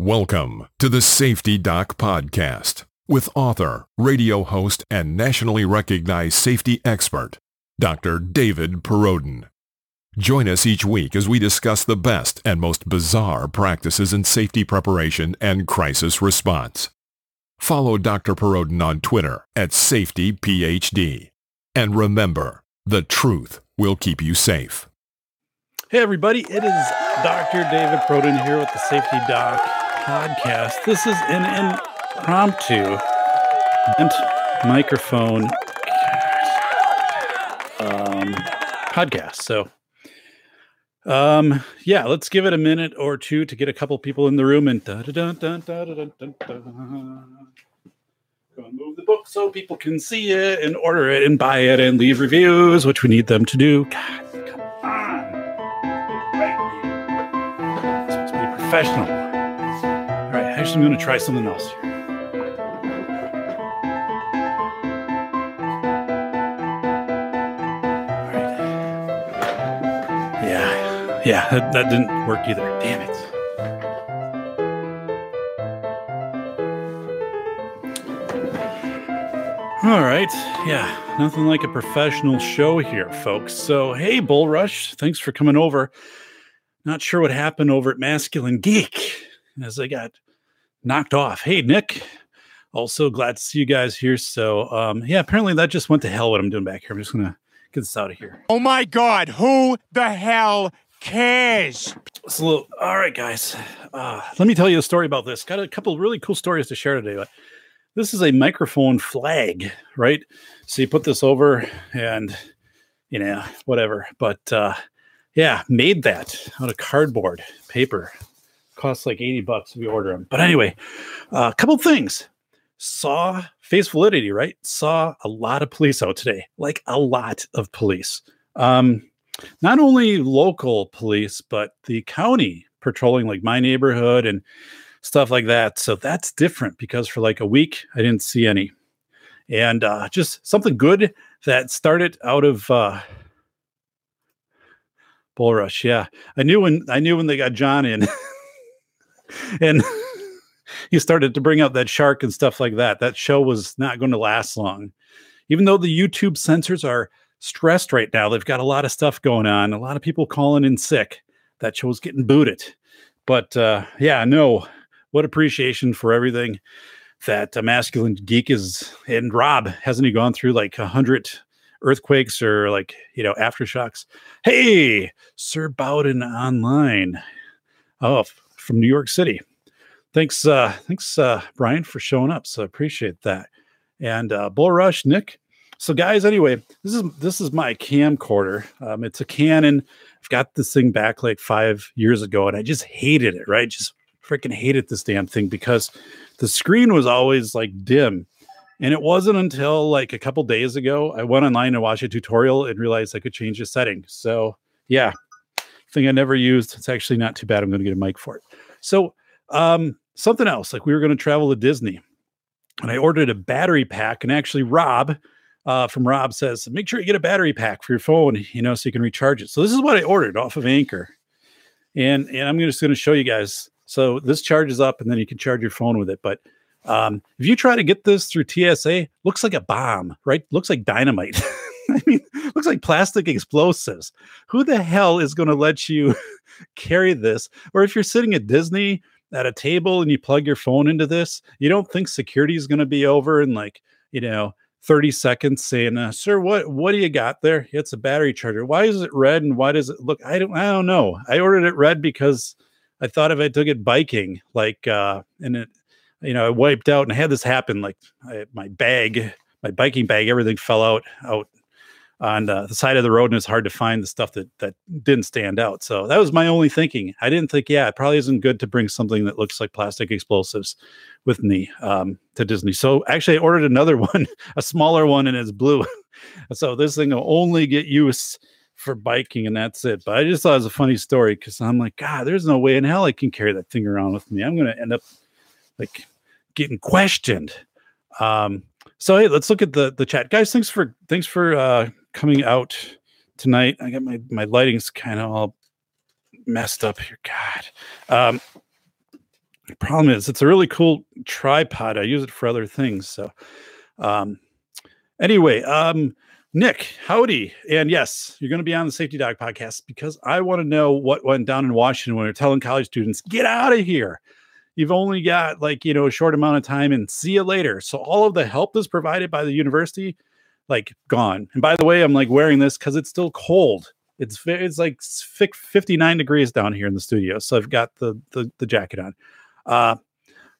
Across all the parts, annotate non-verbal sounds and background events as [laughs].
Welcome to the Safety Doc Podcast with author, radio host, and nationally recognized safety expert, Dr. David Perrodin. Join us each week as we discuss the best and most bizarre practices in safety preparation and crisis response. Follow Dr. Perrodin on Twitter at SafetyPhD. And remember, the truth will keep you safe. Hey, everybody, it is Dr. David Perrodin here with the Safety Doc podcast. This is an impromptu microphone um, podcast. So, um, yeah, let's give it a minute or two to get a couple people in the room and da da da da da da da da. Go and move the book so people can see it and order it and buy it and leave reviews, which we need them to do. God, come on. Right. Be professional. Actually, I'm going to try something else. Yeah, yeah, that, that didn't work either. Damn it. All right. Yeah. Nothing like a professional show here, folks. So, hey, Bull Rush, thanks for coming over. Not sure what happened over at Masculine Geek as I got knocked off. Hey, Nick. Also glad to see you guys here. So, um, yeah, apparently that just went to hell what I'm doing back here. I'm just going to get this out of here. Oh my God, who the hell cares? Little, all right, guys. Uh, let me tell you a story about this. Got a couple really cool stories to share today. But this is a microphone flag, right? So you put this over and, you know, whatever. But uh, yeah, made that out of cardboard paper. Costs like 80 bucks if you order them. But anyway, a uh, couple things. Saw face validity, right? Saw a lot of police out today, like a lot of police. Um, not only local police, but the county patrolling like my neighborhood and stuff like that. So that's different because for like a week, I didn't see any. And uh, just something good that started out of uh, Bull Rush. Yeah, I knew when I knew when they got John in, [laughs] and [laughs] he started to bring out that shark and stuff like that. That show was not going to last long, even though the YouTube censors are stressed right now. They've got a lot of stuff going on, a lot of people calling in sick. That show's getting booted. But uh, yeah, no, what appreciation for everything that a masculine geek is. And Rob, hasn't he gone through like a hundred earthquakes or like, you know, aftershocks? Hey, Sir Bowden online. Oh, from New York City. Thanks, uh, thanks, uh, Brian, for showing up. So I appreciate that. And uh, Bull Rush, Nick. So, guys, anyway, this is this is my camcorder. Um, it's a Canon. I've got this thing back like five years ago, and I just hated it. Right, just freaking hated this damn thing because the screen was always like dim. And it wasn't until like a couple days ago I went online and watched a tutorial and realized I could change the setting. So yeah, thing I never used. It's actually not too bad. I'm going to get a mic for it. So um, something else, like we were going to travel to Disney, and I ordered a battery pack. And actually, Rob uh, from Rob says, make sure you get a battery pack for your phone, you know, so you can recharge it. So this is what I ordered off of Anker, and and I'm just going to show you guys. So this charges up, and then you can charge your phone with it. But um, if you try to get this through TSA, looks like a bomb, right? Looks like dynamite. [laughs] [laughs] I mean, looks like plastic explosives. Who the hell is going to let you [laughs] carry this? Or if you're sitting at Disney at a table and you plug your phone into this, you don't think security is going to be over in like, you know, 30 seconds saying, uh, "Sir, what what do you got there? It's a battery charger. Why is it red and why does it look I don't I don't know. I ordered it red because I thought if I took it biking, like uh and it you know, I wiped out and I had this happen like I, my bag, my biking bag, everything fell out out on the side of the road and it's hard to find the stuff that that didn't stand out. So that was my only thinking. I didn't think, yeah, it probably isn't good to bring something that looks like plastic explosives with me um, to Disney. So actually, I ordered another [laughs] one, a smaller one, and it's blue. [laughs] so this thing will only get use for biking, and that's it. But I just thought it was a funny story because I'm like, God, there's no way in hell I can carry that thing around with me. I'm going to end up like getting questioned. Um, so hey, let's look at the the chat, guys. Thanks for thanks for uh, coming out tonight. I got my my lighting's kind of all messed up here. God. Um, the problem is it's a really cool tripod. I use it for other things. So, um, anyway, um, Nick, howdy. And yes, you're going to be on the Safety Doc podcast because I want to know what went down in Washington when they're telling college students, get out of here. You've only got like, you know, a short amount of time and see you later. So all of the help that's provided by the university, like gone. And by the way, I'm like wearing this because it's still cold. It's it's like 59 degrees down here in the studio. So I've got the the, the jacket on. Uh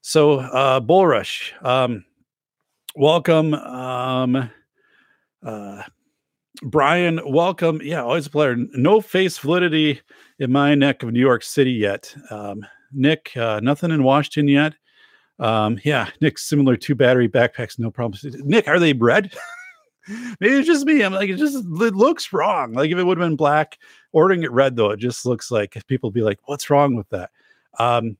so uh Bull Rush. Um welcome. Um uh, Brian, welcome. Yeah, always a pleasure. No face validity in my neck of New York City yet. Um, Nick, uh, nothing in Washington yet. Um, yeah, Nick, similar two battery backpacks, no problems. Nick, are they red? [laughs] Maybe it's just me. I'm like, it just it looks wrong. Like if it would have been black, ordering it red though, it just looks like people be like, what's wrong with that? Um,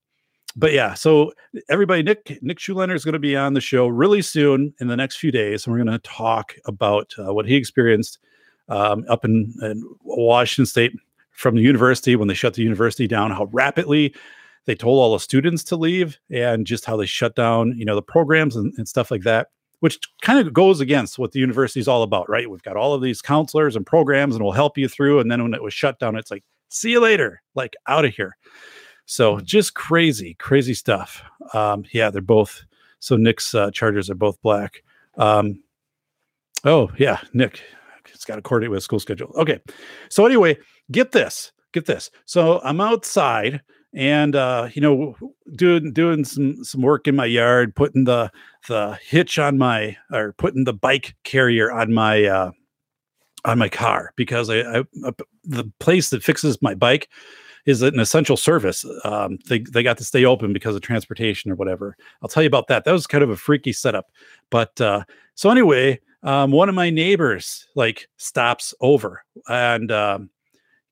but yeah, so everybody, Nick Nick Schuleiner is going to be on the show really soon in the next few days, and we're going to talk about uh, what he experienced um, up in, in, Washington State from the university when they shut the university down, how rapidly they told all the students to leave, and just how they shut down, you know, the programs and, and stuff like that, which kind of goes against what the university is all about, right? We've got all of these counselors and programs, and we'll help you through, and then when it was shut down, it's like, see you later, like out of here. So hmm. just crazy, crazy stuff. Um, yeah, they're both. So Nick's uh, Chargers are both black. Um, oh yeah, Nick. It's got to coordinate with school schedule. Okay. So anyway, get this, get this. So I'm outside and uh, you know, doing doing some some work in my yard, putting the the hitch on my or putting the bike carrier on my uh, on my car because I, I, I the place that fixes my bike is an essential service. Um, they they got to stay open because of transportation or whatever. I'll tell you about that. That was kind of a freaky setup. But uh, so anyway, um, one of my neighbors like stops over and um,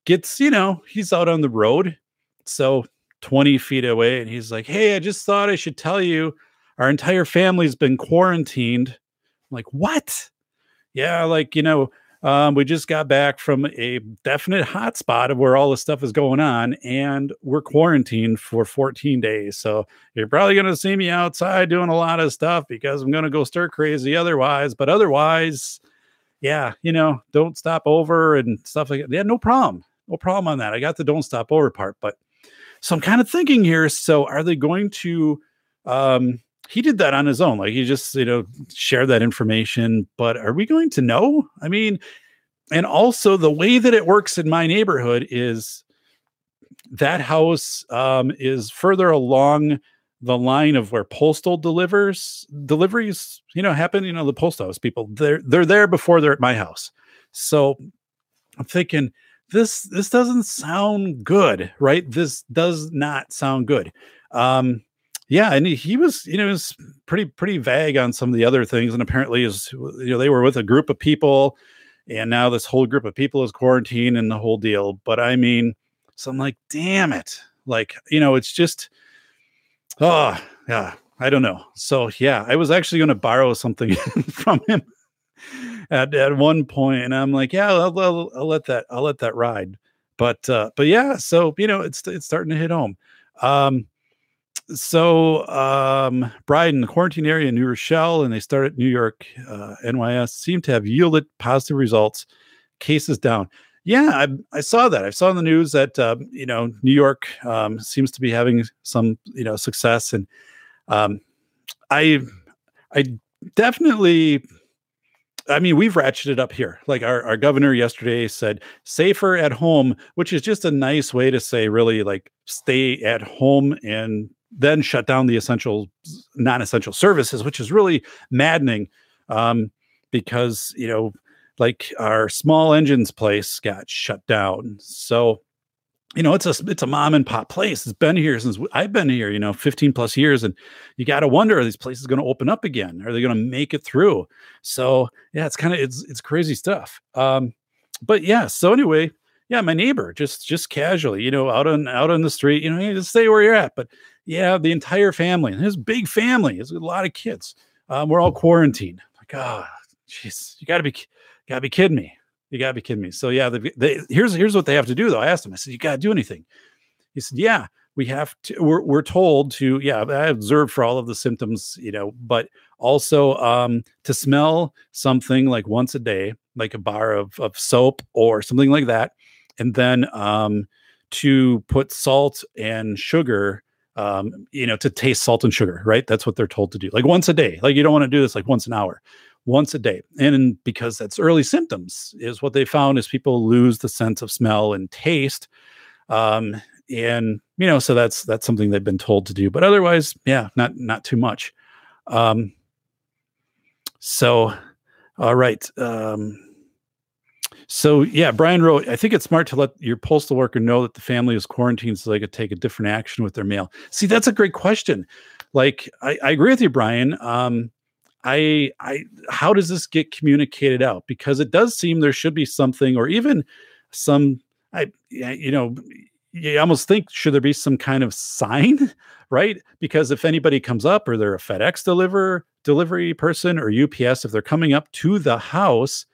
gets you know he's out on the road, so 20 feet away, and he's like, "Hey, I just thought I should tell you, our entire family's been quarantined." I'm like, what? Yeah, like you know um, we just got back from a definite hotspot of where all this stuff is going on, and we're quarantined for 14 days. So you're probably going to see me outside doing a lot of stuff because I'm going to go stir crazy otherwise. But otherwise, yeah, you know, don't stop over and stuff like that. Yeah, no problem. No problem on that. I got the don't stop over part. But so I'm kind of thinking here. So are they going to um he did that on his own. Like he just, you know, shared that information. But are we going to know? I mean, and also the way that it works in my neighborhood is that house um, is further along the line of where postal delivers deliveries, you know, happen. You know, the post office people they're they're there before they're at my house. So I'm thinking this this doesn't sound good, right? This does not sound good. Um, yeah, and he, was, you know, was pretty pretty vague on some of the other things, and apparently is you know they were with a group of people, and now this whole group of people is quarantined and the whole deal. But I mean, so I'm like, damn it, like you know, it's just, oh yeah, I don't know. So yeah, I was actually going to borrow something [laughs] from him at at one point, and I'm like, yeah, I'll, I'll, I'll let that I'll let that ride. But uh, but yeah, so you know, it's it's starting to hit home. Um, so um, Bryden, the quarantine area in New Rochelle, and they started New York, uh, NYS, seem to have yielded positive results. Cases down. Yeah, I, I saw that. I saw in the news that uh, you know New York um, seems to be having some you know success, and um, I I definitely. I mean, we've ratcheted up here. Like our, our governor yesterday said, safer at home, which is just a nice way to say, really, like stay at home and then shut down the essential non-essential services which is really maddening um, because you know like our small engines place got shut down so you know it's a it's a mom and pop place it's been here since i've been here you know 15 plus years and you got to wonder are these places going to open up again are they going to make it through so yeah it's kind of it's it's crazy stuff um but yeah so anyway yeah my neighbor just just casually you know out on out on the street you know just stay where you're at but yeah, the entire family, his big family, has a lot of kids. Um, we're all quarantined. Like, ah, oh, jeez, you gotta be, gotta be kidding me. You gotta be kidding me. So yeah, they, they, here's here's what they have to do though. I asked him. I said, you gotta do anything. He said, yeah. we have to we're, we're told to yeah i observed for all of the symptoms you know but also um to smell something like once a day like a bar of, of soap or something like that and then um to put salt and sugar um you know to taste salt and sugar right that's what they're told to do like once a day like you don't want to do this like once an hour once a day and because that's early symptoms is what they found is people lose the sense of smell and taste um and you know so that's that's something they've been told to do but otherwise yeah not not too much. Um so all right um so yeah brian wrote i think it's smart to let your postal worker know that the family is quarantined so they could take a different action with their mail. See that's a great question. Like i, I agree with you brian um I I how does this get communicated out? Because it does seem there should be something, or even some I you know you almost think should there be some kind of sign, [laughs] right? Because if anybody comes up, or they're a FedEx deliver delivery person or UPS, if they're coming up to the house,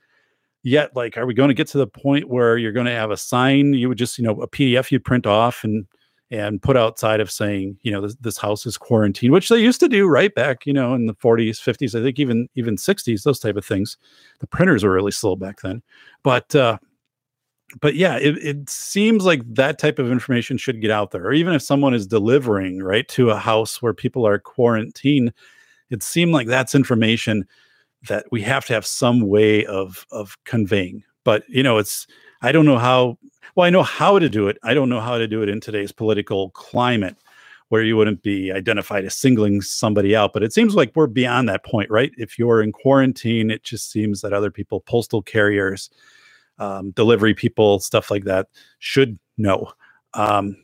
yet like, are we going to get to the point where you're going to have a sign? You would just you know a PDF you print off and and put outside of saying, you know, this, this house is quarantined, which they used to do right back, you know, in the 40s, 50s, I think even even 60s, those type of things. The printers were really slow back then, but uh, but yeah, it, it seems like that type of information should get out there. Or even if someone is delivering right to a house where people are quarantined, it seemed like that's information that we have to have some way of of conveying. But you know, it's I don't know how well, I know how to do it. I don't know how to do it in today's political climate where you wouldn't be identified as singling somebody out. But it seems like we're beyond that point, right? If you're in quarantine, it just seems that other people, postal carriers, um, delivery people, stuff like that, should know. Um,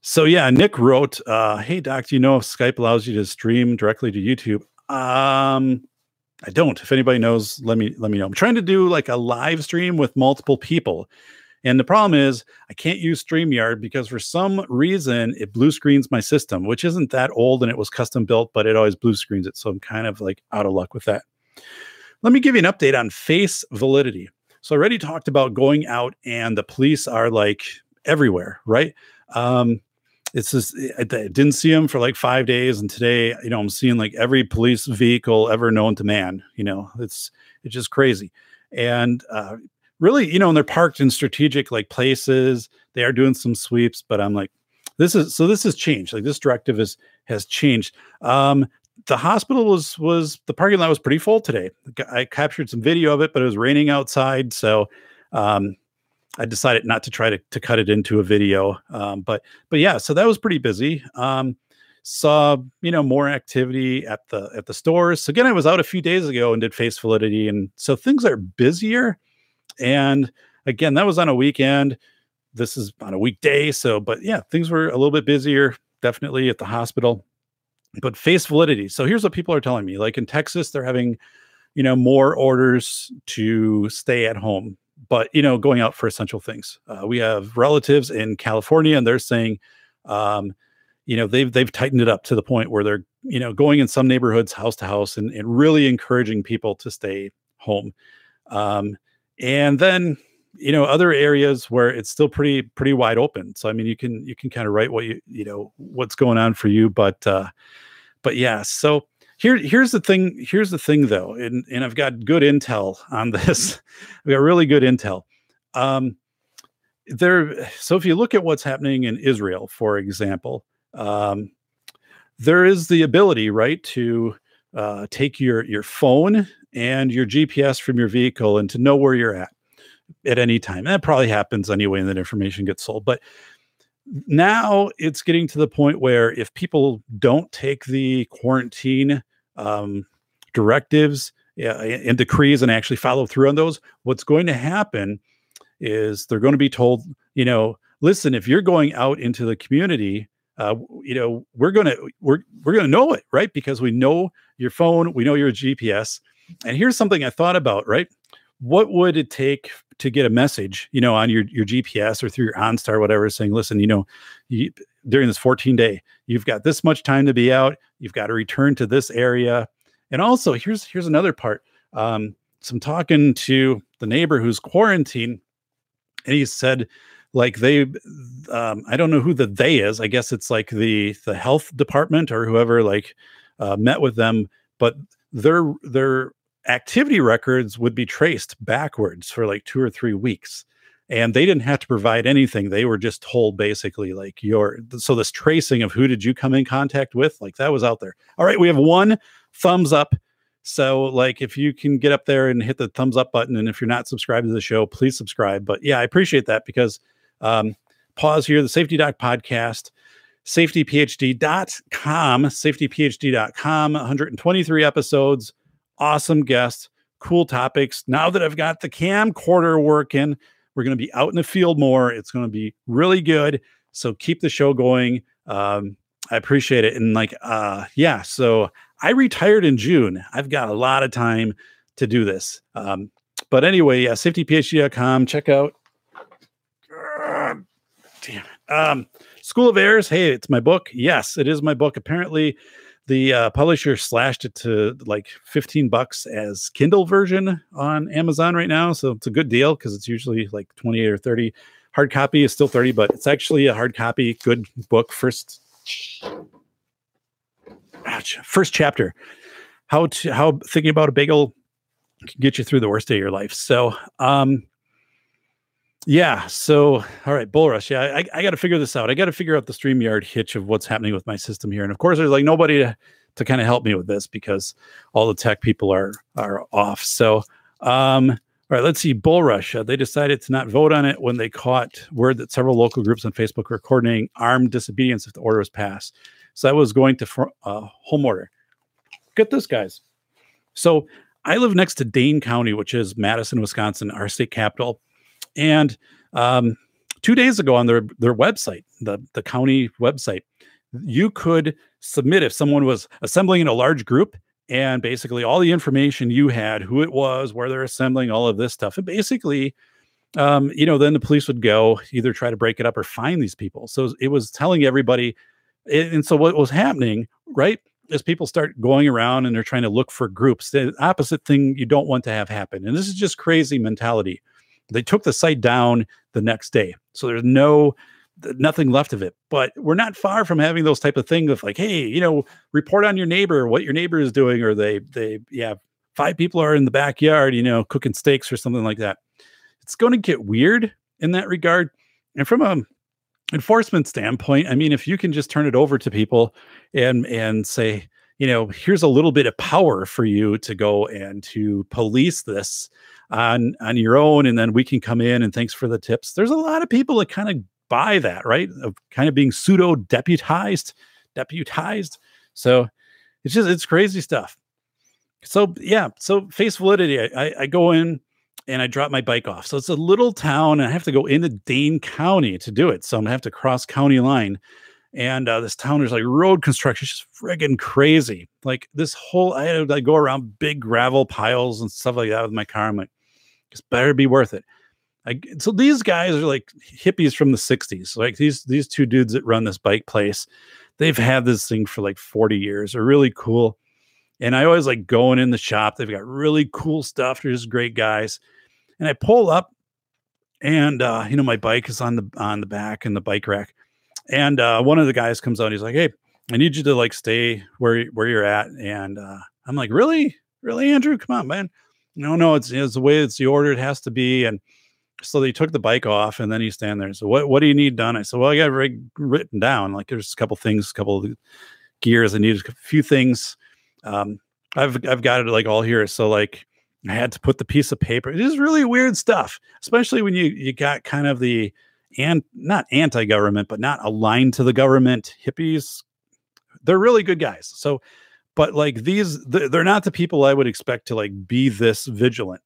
so yeah, Nick wrote, uh, "Hey Doc, do you know if Skype allows you to stream directly to YouTube?" Um, I don't. If anybody knows, let me let me know. I'm trying to do like a live stream with multiple people and the problem is, I can't use StreamYard because for some reason it blue screens my system, which isn't that old and it was custom built, but it always blue screens it. So I'm kind of like out of luck with that. Let me give you an update on face validity. So I already talked about going out and the police are like everywhere, right? Um, it's just I, I didn't see them for like five days, and today, you know, I'm seeing like every police vehicle ever known to man. You know, it's it's just crazy. And uh, really, you know, and they're parked in strategic like places. They are doing some sweeps, but I'm like, this is so this has changed. Like this directive is has changed. Um, the hospital was was the parking lot was pretty full today. I captured some video of it, but it was raining outside, so um, I decided not to try to, to cut it into a video. Um, but but yeah, so that was pretty busy. Um, saw you know more activity at the at the stores. So again, I was out a few days ago and did face validity, and so things are busier. And again, that was on a weekend. This is on a weekday. So, but yeah, things were a little bit busier, definitely at the hospital. But face validity. So here's what people are telling me. Like in Texas, they're having, you know, more orders to stay at home, but you know, going out for essential things. Uh, we have relatives in California, and they're saying, um, you know, they've they've tightened it up to the point where they're, you know, going in some neighborhoods house to house and, and really encouraging people to stay home. Um, and then you know other areas where it's still pretty pretty wide open so i mean you can you can kind of write what you you know what's going on for you but uh but yeah so here here's the thing here's the thing though and and i've got good intel on this [laughs] we got really good intel um there so if you look at what's happening in israel for example um there is the ability right to uh, take your your phone and your GPS from your vehicle and to know where you're at at any time. And that probably happens anyway, and that information gets sold. But now it's getting to the point where if people don't take the quarantine um, directives uh, and decrees and actually follow through on those, what's going to happen is they're going to be told, you know, listen, if you're going out into the community, uh, you know, we're gonna we're we're gonna know it, right? Because we know your phone, we know your GPS, and here's something I thought about, right? What would it take to get a message, you know, on your, your GPS or through your OnStar, whatever, saying, listen, you know, you, during this 14 day, you've got this much time to be out. You've got to return to this area. And also here's, here's another part. Um, some talking to the neighbor who's quarantined and he said like they um, i don't know who the they is i guess it's like the the health department or whoever like uh, met with them but their their activity records would be traced backwards for like two or three weeks and they didn't have to provide anything. They were just told basically like your so this tracing of who did you come in contact with like that was out there. All right we have one thumbs up. So like if you can get up there and hit the thumbs up button and if you're not subscribed to the show please subscribe. But yeah i appreciate that because um pause here the safety doc podcast safetyphd.com safetyphd.com 123 episodes awesome guests cool topics. Now that i've got the camcorder working we're going to be out in the field more. It's going to be really good. So keep the show going. Um, I appreciate it. And like, uh, yeah, so I retired in June. I've got a lot of time to do this. Um, but anyway, yeah, safetyphd.com. Check out. Damn it. Um, School of Errors. Hey, it's my book. Yes, it is my book. Apparently, the uh, publisher slashed it to like 15 bucks as Kindle version on Amazon right now. So it's a good deal because it's usually like 28 or 30. Hard copy is still 30, but it's actually a hard copy, good book. First, first chapter. How to how thinking about a bagel can get you through the worst day of your life. So um yeah. So, all right, Bull Rush. Yeah, I, I got to figure this out. I got to figure out the StreamYard hitch of what's happening with my system here. And of course, there's like nobody to, to kind of help me with this because all the tech people are are off. So, um, all right, let's see. Bull Rush. Uh, they decided to not vote on it when they caught word that several local groups on Facebook were coordinating armed disobedience if the order was passed. So that was going to fr- uh, home order. Get this, guys. So I live next to Dane County, which is Madison, Wisconsin, our state capital and um, two days ago on their their website, the the county website, you could submit if someone was assembling in a large group and basically all the information you had, who it was, where they're assembling, all of this stuff, and basically. Um, you know, then the police would go either try to break it up or find these people. So it was telling everybody. And so what was happening, right? as people start going around and they're trying to look for groups, the opposite thing you don't want to have happen. And this is just crazy mentality. They took the site down the next day. So there's no nothing left of it. But we're not far from having those type of things of like, hey, you know, report on your neighbor what your neighbor is doing, or they they yeah, five people are in the backyard, you know, cooking steaks or something like that. It's going to get weird in that regard. And from a enforcement standpoint, I mean, if you can just turn it over to people and and say, you know, here's a little bit of power for you to go and to police this on on your own and then we can come in and thanks for the tips there's a lot of people that kind of buy that right of kind of being pseudo deputized deputized so it's just it's crazy stuff so yeah so face validity I, I go in and I drop my bike off. So it's a little town, and I have to go into Dane County to do it. So I'm gonna have to cross county line. And uh, this town is like road construction, it's just friggin' crazy. Like this whole, I had to like, go around big gravel piles and stuff like that with my car. I'm like, it's better be worth it. I, so these guys are like hippies from the 60s. Like these these two dudes that run this bike place, they've had this thing for like 40 years. They're really cool. And I always like going in the shop. They've got really cool stuff. They're just great guys. And I pull up and uh, you know, my bike is on the on the back in the bike rack. And uh, one of the guys comes out, he's like, Hey, I need you to like stay where where you're at. And uh, I'm like, Really? Really, Andrew? Come on, man no, no, it's, it's the way it's the order it has to be. And so they took the bike off and then he's standing there. So what, what do you need done? I said, well, I got it written down. Like there's a couple things, a couple of gears. I need a few things. Um, I've, I've got it like all here. So like I had to put the piece of paper. It is really weird stuff, especially when you, you got kind of the, and not anti-government, but not aligned to the government hippies. They're really good guys. So but like these they're not the people i would expect to like be this vigilant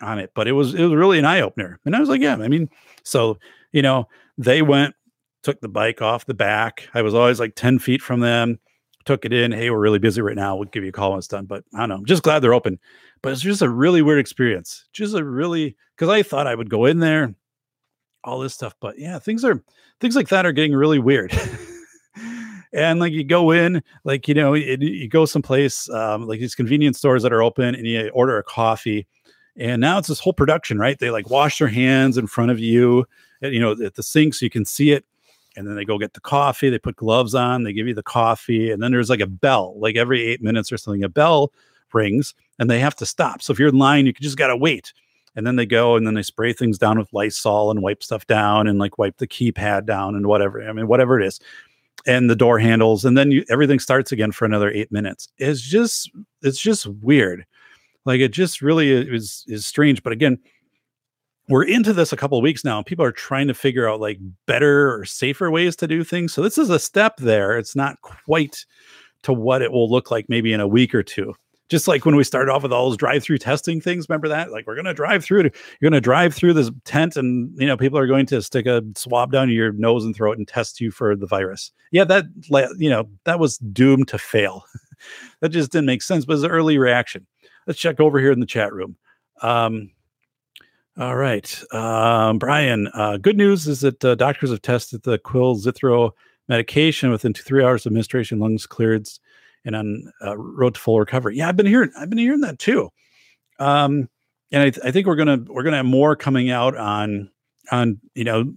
on it but it was it was really an eye-opener. And i was like yeah i mean so you know they went took the bike off the back. I was always like 10 feet from them took it in. Hey we're really busy right now. We'll give you a call when it's done. But i don't know i'm just glad they're open. But it's just a really weird experience just a really because i thought i would go in there all this stuff but yeah things are things like that are getting really weird [laughs] and like you go in like you know it, you go someplace um, like these convenience stores that are open and you order a coffee And now it's this whole production, right? They like wash their hands in front of you, at, you know, at the sink so you can see it. And then they go get the coffee. They put gloves on. They give you the coffee. And then there's like a bell, like every eight minutes or something, a bell rings and they have to stop. So if you're in line, you just got to wait. And then they go and then they spray things down with Lysol and wipe stuff down and like wipe the keypad down and whatever. I mean, whatever it is and the door handles and then you, everything starts again for another eight minutes. It's just it's just weird. Like it just really is is strange but again we're into this a couple of weeks now and people are trying to figure out like better or safer ways to do things so this is a step there. It's not quite to what it will look like maybe in a week or two just like when we started off with all those drive-through testing things remember that? Like we're going to drive through you're going to drive through this tent and you know people are going to stick a swab down your nose and throat and test you for the virus. Yeah that you know that was doomed to fail. [laughs] That just didn't make sense but it's an early reaction. Let's check over here in the chat room. Um, all right um, brian uh, good news is that uh, doctors have tested the quill zithro medication within two, three hours of administration lungs cleared and on uh, road to full recovery. Yeah, I've been hearing I've been hearing that too. Um, and I, th- I think we're gonna we're gonna have more coming out on on you know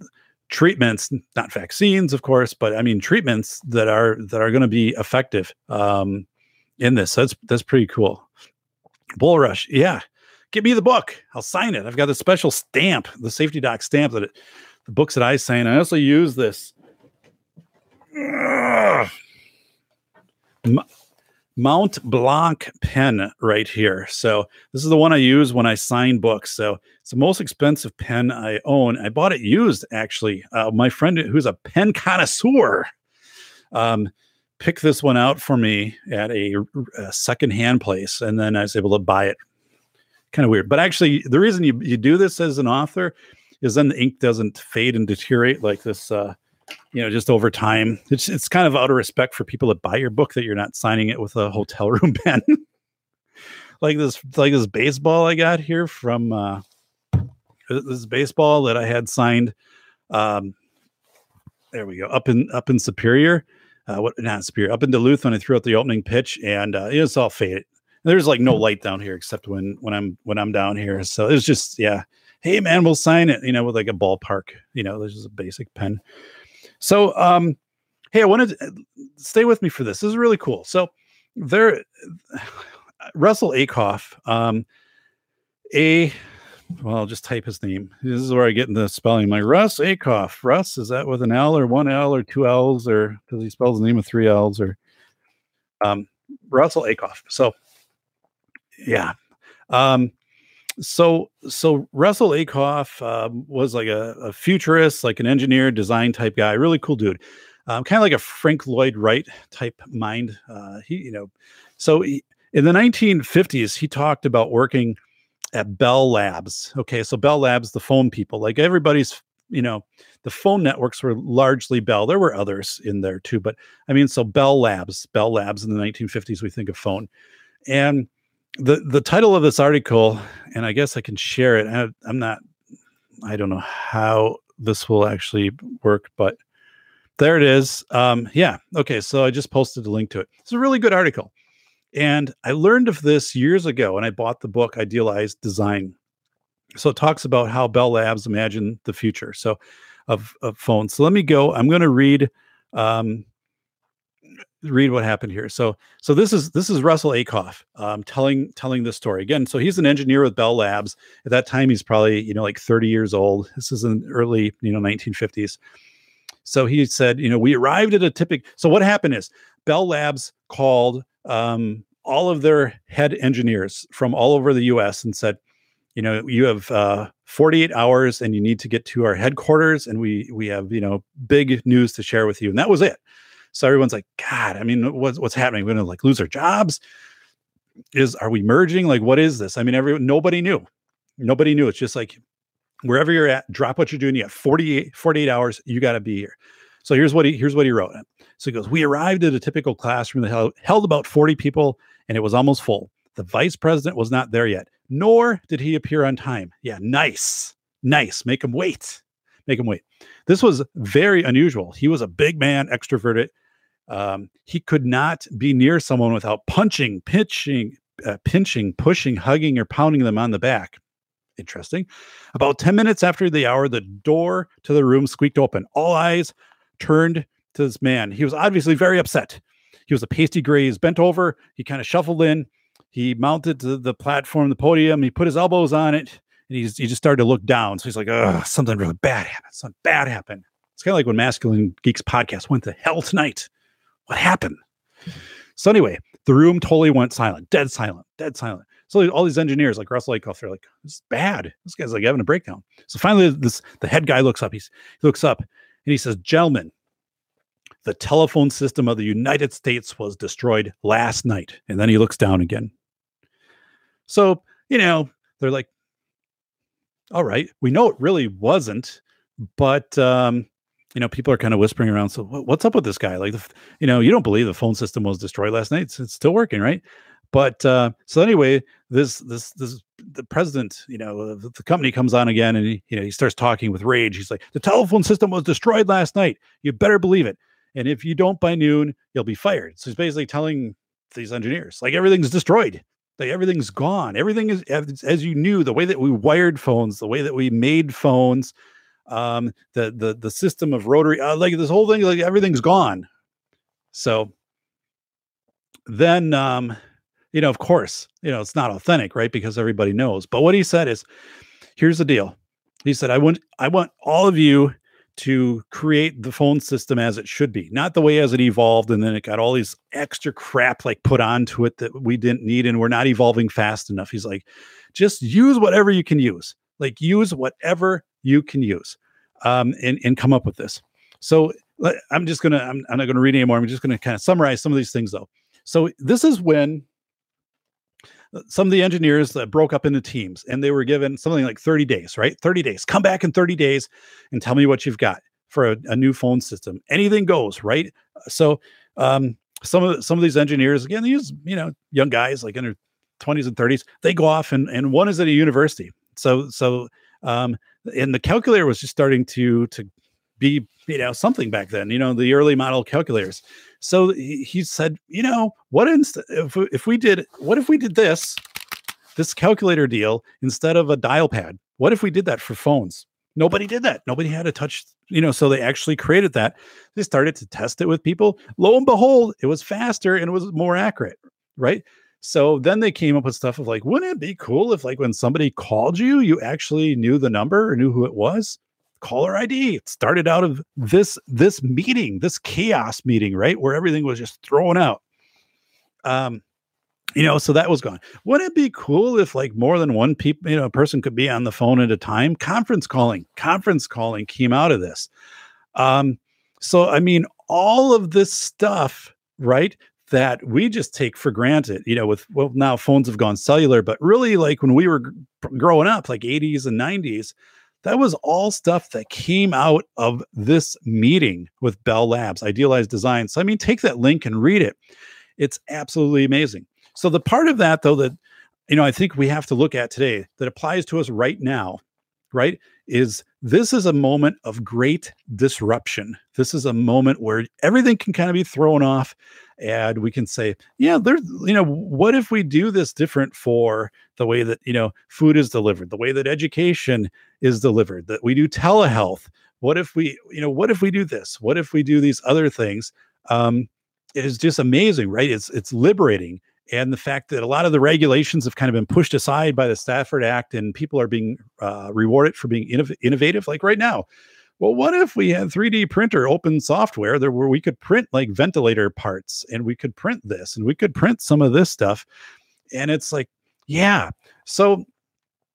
treatments, not vaccines, of course, but I mean treatments that are that are to be effective um, in this. So that's that's pretty cool. Bull Rush, yeah. Give me the book. I'll sign it. I've got the special stamp, the safety doc stamp that it, the books that I sign. I also use this. Ugh. Mount Blanc pen right here. So this is the one I use when I sign books. So it's the most expensive pen I own. I bought it used actually. Uh, my friend who's a pen connoisseur um, picked this one out for me at a, a secondhand place, and then I was able to buy it. Kind of weird, but actually, the reason you you do this as an author is then the ink doesn't fade and deteriorate like this. Uh, you know, just over time. It's it's kind of out of respect for people that buy your book that you're not signing it with a hotel [laughs] room pen. like this like this baseball I got here from uh this baseball that I had signed um there we go up in up in Superior. Uh what not Superior, up in Duluth when I threw out the opening pitch and uh it's all faded. There's like no light down here except when when I'm when I'm down here. So it's just yeah. Hey man, we'll sign it, you know, with like a ballpark, you know, there's just a basic pen. So, um, hey, I wanted to stay with me for this. This is really cool. So, there, Russell Ackoff, um, a well, I'll just type his name. This is where I get the spelling. My Russ Ackoff. Russ, is that with an L or one L or two L's or does he spell his name with three L's or um, Russell Ackoff. So, yeah. Um, so so Russell Ackoff um, was like a, a, futurist, like an engineer, design type guy, really cool dude. Um, kind of like a Frank Lloyd Wright type mind. Uh, he, you know, so he, in the 1950s, he talked about working at Bell Labs. Okay, so Bell Labs, the phone people, like everybody's, you know, the phone networks were largely Bell. There were others in there too, but I mean, so Bell Labs, Bell Labs in the 1950s, we think of phone, and the the title of this article, and I guess I can share it. I, I'm not. I don't know how this will actually work, but there it is. Um, yeah. Okay. So I just posted a link to it. It's a really good article. And I learned of this years ago and I bought the book Idealized Design. So it talks about how Bell Labs imagine the future. So of, of phones. So let me go. I'm going to read um, read what happened here. So so this is this is Russell Ackoff um, telling telling this story again. So he's an engineer with Bell Labs. At that time, he's probably you know like 30 years old. This is in early you know 1950s. So he said, you know, we arrived at a typical. So what happened is Bell Labs called um, all of their head engineers from all over the U.S. and said, you know, you have uh, 48 hours and you need to get to our headquarters, and we we have you know big news to share with you. And that was it. So everyone's like, God, I mean, what's what's happening? We're gonna like lose our jobs. Is are we merging? Like, what is this? I mean, everyone nobody knew. Nobody knew. It's just like wherever you're at, drop what you're doing. You have 48, 48 hours, you got to be here. So here's what he here's what he wrote. So he goes, We arrived at a typical classroom that held, held about 40 people, and it was almost full. The vice president was not there yet, nor did he appear on time. Yeah, nice. Nice. Make him wait. Make him wait. This was very unusual. He was a big man, extroverted. Um, he could not be near someone without punching, pitching, uh, pinching, pushing, hugging, or pounding them on the back. Interesting. About 10 minutes after the hour, the door to the room squeaked open. All eyes turned to this man. He was obviously very upset. He was a pasty gray. He's bent over. He kind of shuffled in. He mounted to the platform, the podium. He put his elbows on it, and he's, he just started to look down. So he's like, oh, something really bad happened. Something bad happened." It's kind of like when Masculine Geeks podcast went to hell tonight. What happened? So anyway, the room totally went silent, dead silent, dead silent. So all these engineers like Russell Ackoff, they're like, "This is bad. This guy's like having a breakdown." So finally, this the head guy looks up. He's he looks up and he says, "Gentlemen, the telephone system of the United States was destroyed last night." And then he looks down again. So you know they're like, "All right, we know it really wasn't, but." um you know, people are kind of whispering around. So, what's up with this guy? Like, you know, you don't believe the phone system was destroyed last night. It's, it's still working, right? But uh, so anyway, this this this the president, you know, the, the company comes on again, and he, you know he starts talking with rage. He's like, "The telephone system was destroyed last night. You better believe it. And if you don't by noon, you'll be fired." So he's basically telling these engineers, like, everything's destroyed. Like everything's gone. Everything is as you knew. The way that we wired phones, the way that we made phones, um, the the the system of rotary, uh, like this whole thing, like everything's gone. So then um you know, of course, you know, it's not authentic, right? Because everybody knows. But what he said is, here's the deal. He said, I want I want all of you to create the phone system as it should be, not the way as it evolved, and then it got all these extra crap like put onto it that we didn't need, and we're not evolving fast enough. He's like, just use whatever you can use, like use whatever you can use, um, and and come up with this. So I'm just gonna I'm, I'm not gonna read anymore. I'm just gonna kind of summarize some of these things though. So this is when some of the engineers that broke up into teams and they were given something like 30 days, right? 30 days. Come back in 30 days and tell me what you've got for a, a new phone system. Anything goes, right? So um, some of some of these engineers, again, these you know young guys like in their 20s and 30s, they go off and and one is at a university. So so um, and the calculator was just starting to to be you know something back then. You know the early model calculators. So he, said, you know, what inst- if, if we did, what if we did this, this calculator deal instead of a dial pad? What if we did that for phones? Nobody did that. Nobody had a touch, you know, so they actually created that. They started to test it with people. Lo and behold, it was faster and it was more accurate, right? So then they came up with stuff of like, wouldn't it be cool if, like, when somebody called you, you actually knew the number or knew who it was? caller ID. It started out of this this meeting, this chaos meeting, right, where everything was just thrown out. Um, you know, so that was gone. Wouldn't it be cool if like more than one people, you know, a person could be on the phone at a time? Conference calling, conference calling came out of this. Um, so I mean, all of this stuff, right? That we just take for granted, you know, with well, now phones have gone cellular, but really, like when we were growing up, like 80s and 90s, that was all stuff that came out of this meeting with Bell Labs, Idealized Design. So, I mean, take that link and read it. It's absolutely amazing. So, the part of that, though, that, you know, I think we have to look at today that applies to us right now, right, is this is a moment of great disruption. This is a moment where everything can kind of be thrown off and we can say, yeah, there's, you know, what if we do this different for the way that, you know, food is delivered, the way that education is delivered, that we do telehealth? What if we, you know, what if we do this? What if we do these other things? Um, it is just amazing, right? It's it's liberating. And the fact that a lot of the regulations have kind of been pushed aside by the Stafford Act and people are being uh, rewarded for being innov- innovative, like right now, well, what if we had 3D printer open software there where we could print like ventilator parts and we could print this and we could print some of this stuff? And it's like, yeah. So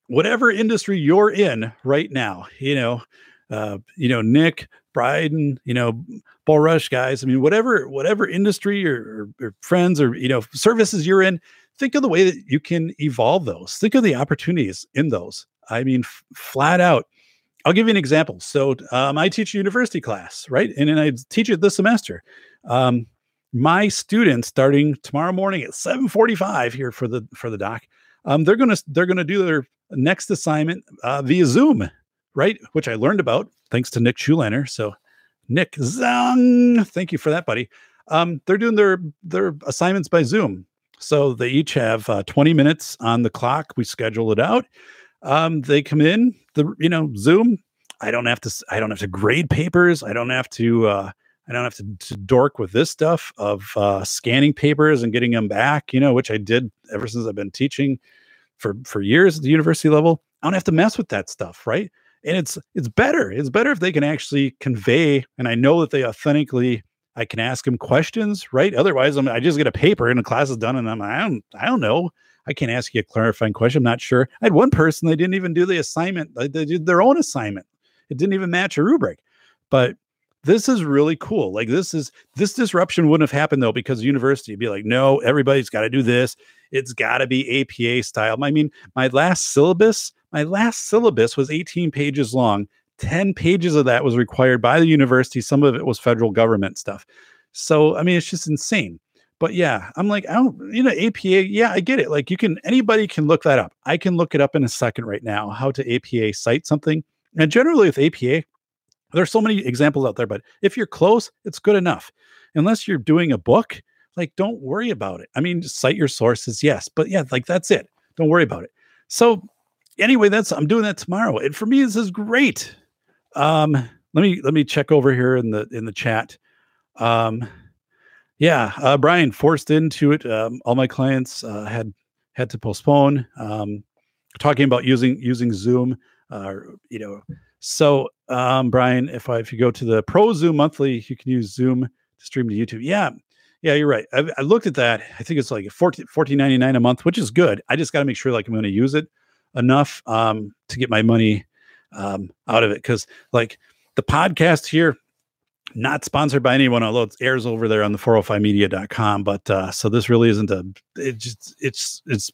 whatever industry you're in right now, you know, uh, you know, Nick, Bryden, you know, Bull Rush guys. I mean, whatever, whatever industry or, or, friends or you know services you're in, think of the way that you can evolve those. Think of the opportunities in those. I mean, f- flat out, I'll give you an example. So um, I teach a university class, right? And then I teach it this semester. Um, my students, starting tomorrow morning at 7:45 here for the for the doc, um, they're gonna they're gonna do their next assignment uh, via Zoom, right? Which I learned about thanks to Nick Schulaner. So Nick Zung, thank you for that, buddy. Um, they're doing their their assignments by Zoom. So they each have uh, 20 minutes on the clock. We schedule it out. Um, they come in the you know Zoom. I don't have to. I don't have to grade papers. I don't have to. Uh, I don't have to, to dork with this stuff of uh, scanning papers and getting them back. You know, which I did ever since I've been teaching for for years at the university level. I don't have to mess with that stuff, right? And it's it's better. It's better if they can actually convey, and I know that they authentically. I can ask them questions, right? Otherwise, I'm, I just get a paper and the class is done, and I'm I don't I don't know. I can't ask you a clarifying question. I'm not sure. I had one person they didn't even do the assignment. They did their own assignment. It didn't even match a rubric. But this is really cool. Like this is this disruption wouldn't have happened though because university would be like, no, everybody's got to do this. It's got to be APA style. I mean, my last syllabus, my last syllabus was 18 pages long. 10 pages of that was required by the university. Some of it was federal government stuff. So, I mean, it's just insane. But yeah, I'm like, I don't, you know, APA. Yeah, I get it. Like, you can, anybody can look that up. I can look it up in a second right now, how to APA cite something. And generally with APA, there's so many examples out there, but if you're close, it's good enough. Unless you're doing a book, like, don't worry about it. I mean, cite your sources, yes, but yeah, like that's it. Don't worry about it. So, anyway, that's I'm doing that tomorrow. And for me, this is great. Um, let me let me check over here in the in the chat. Um, yeah, uh, Brian forced into it. Um, all my clients uh, had had to postpone. Um, talking about using using Zoom, uh, you know. So, um, Brian, if I if you go to the Pro Zoom monthly, you can use Zoom to stream to YouTube. Yeah, yeah, you're right. I, I looked at that. I think it's like 14 14.99 a month, which is good. I just got to make sure like I'm going to use it enough um, to get my money um, out of it. Because like the podcast here not sponsored by anyone although it airs over there on the 405media.com but uh so this really isn't a it just it's it's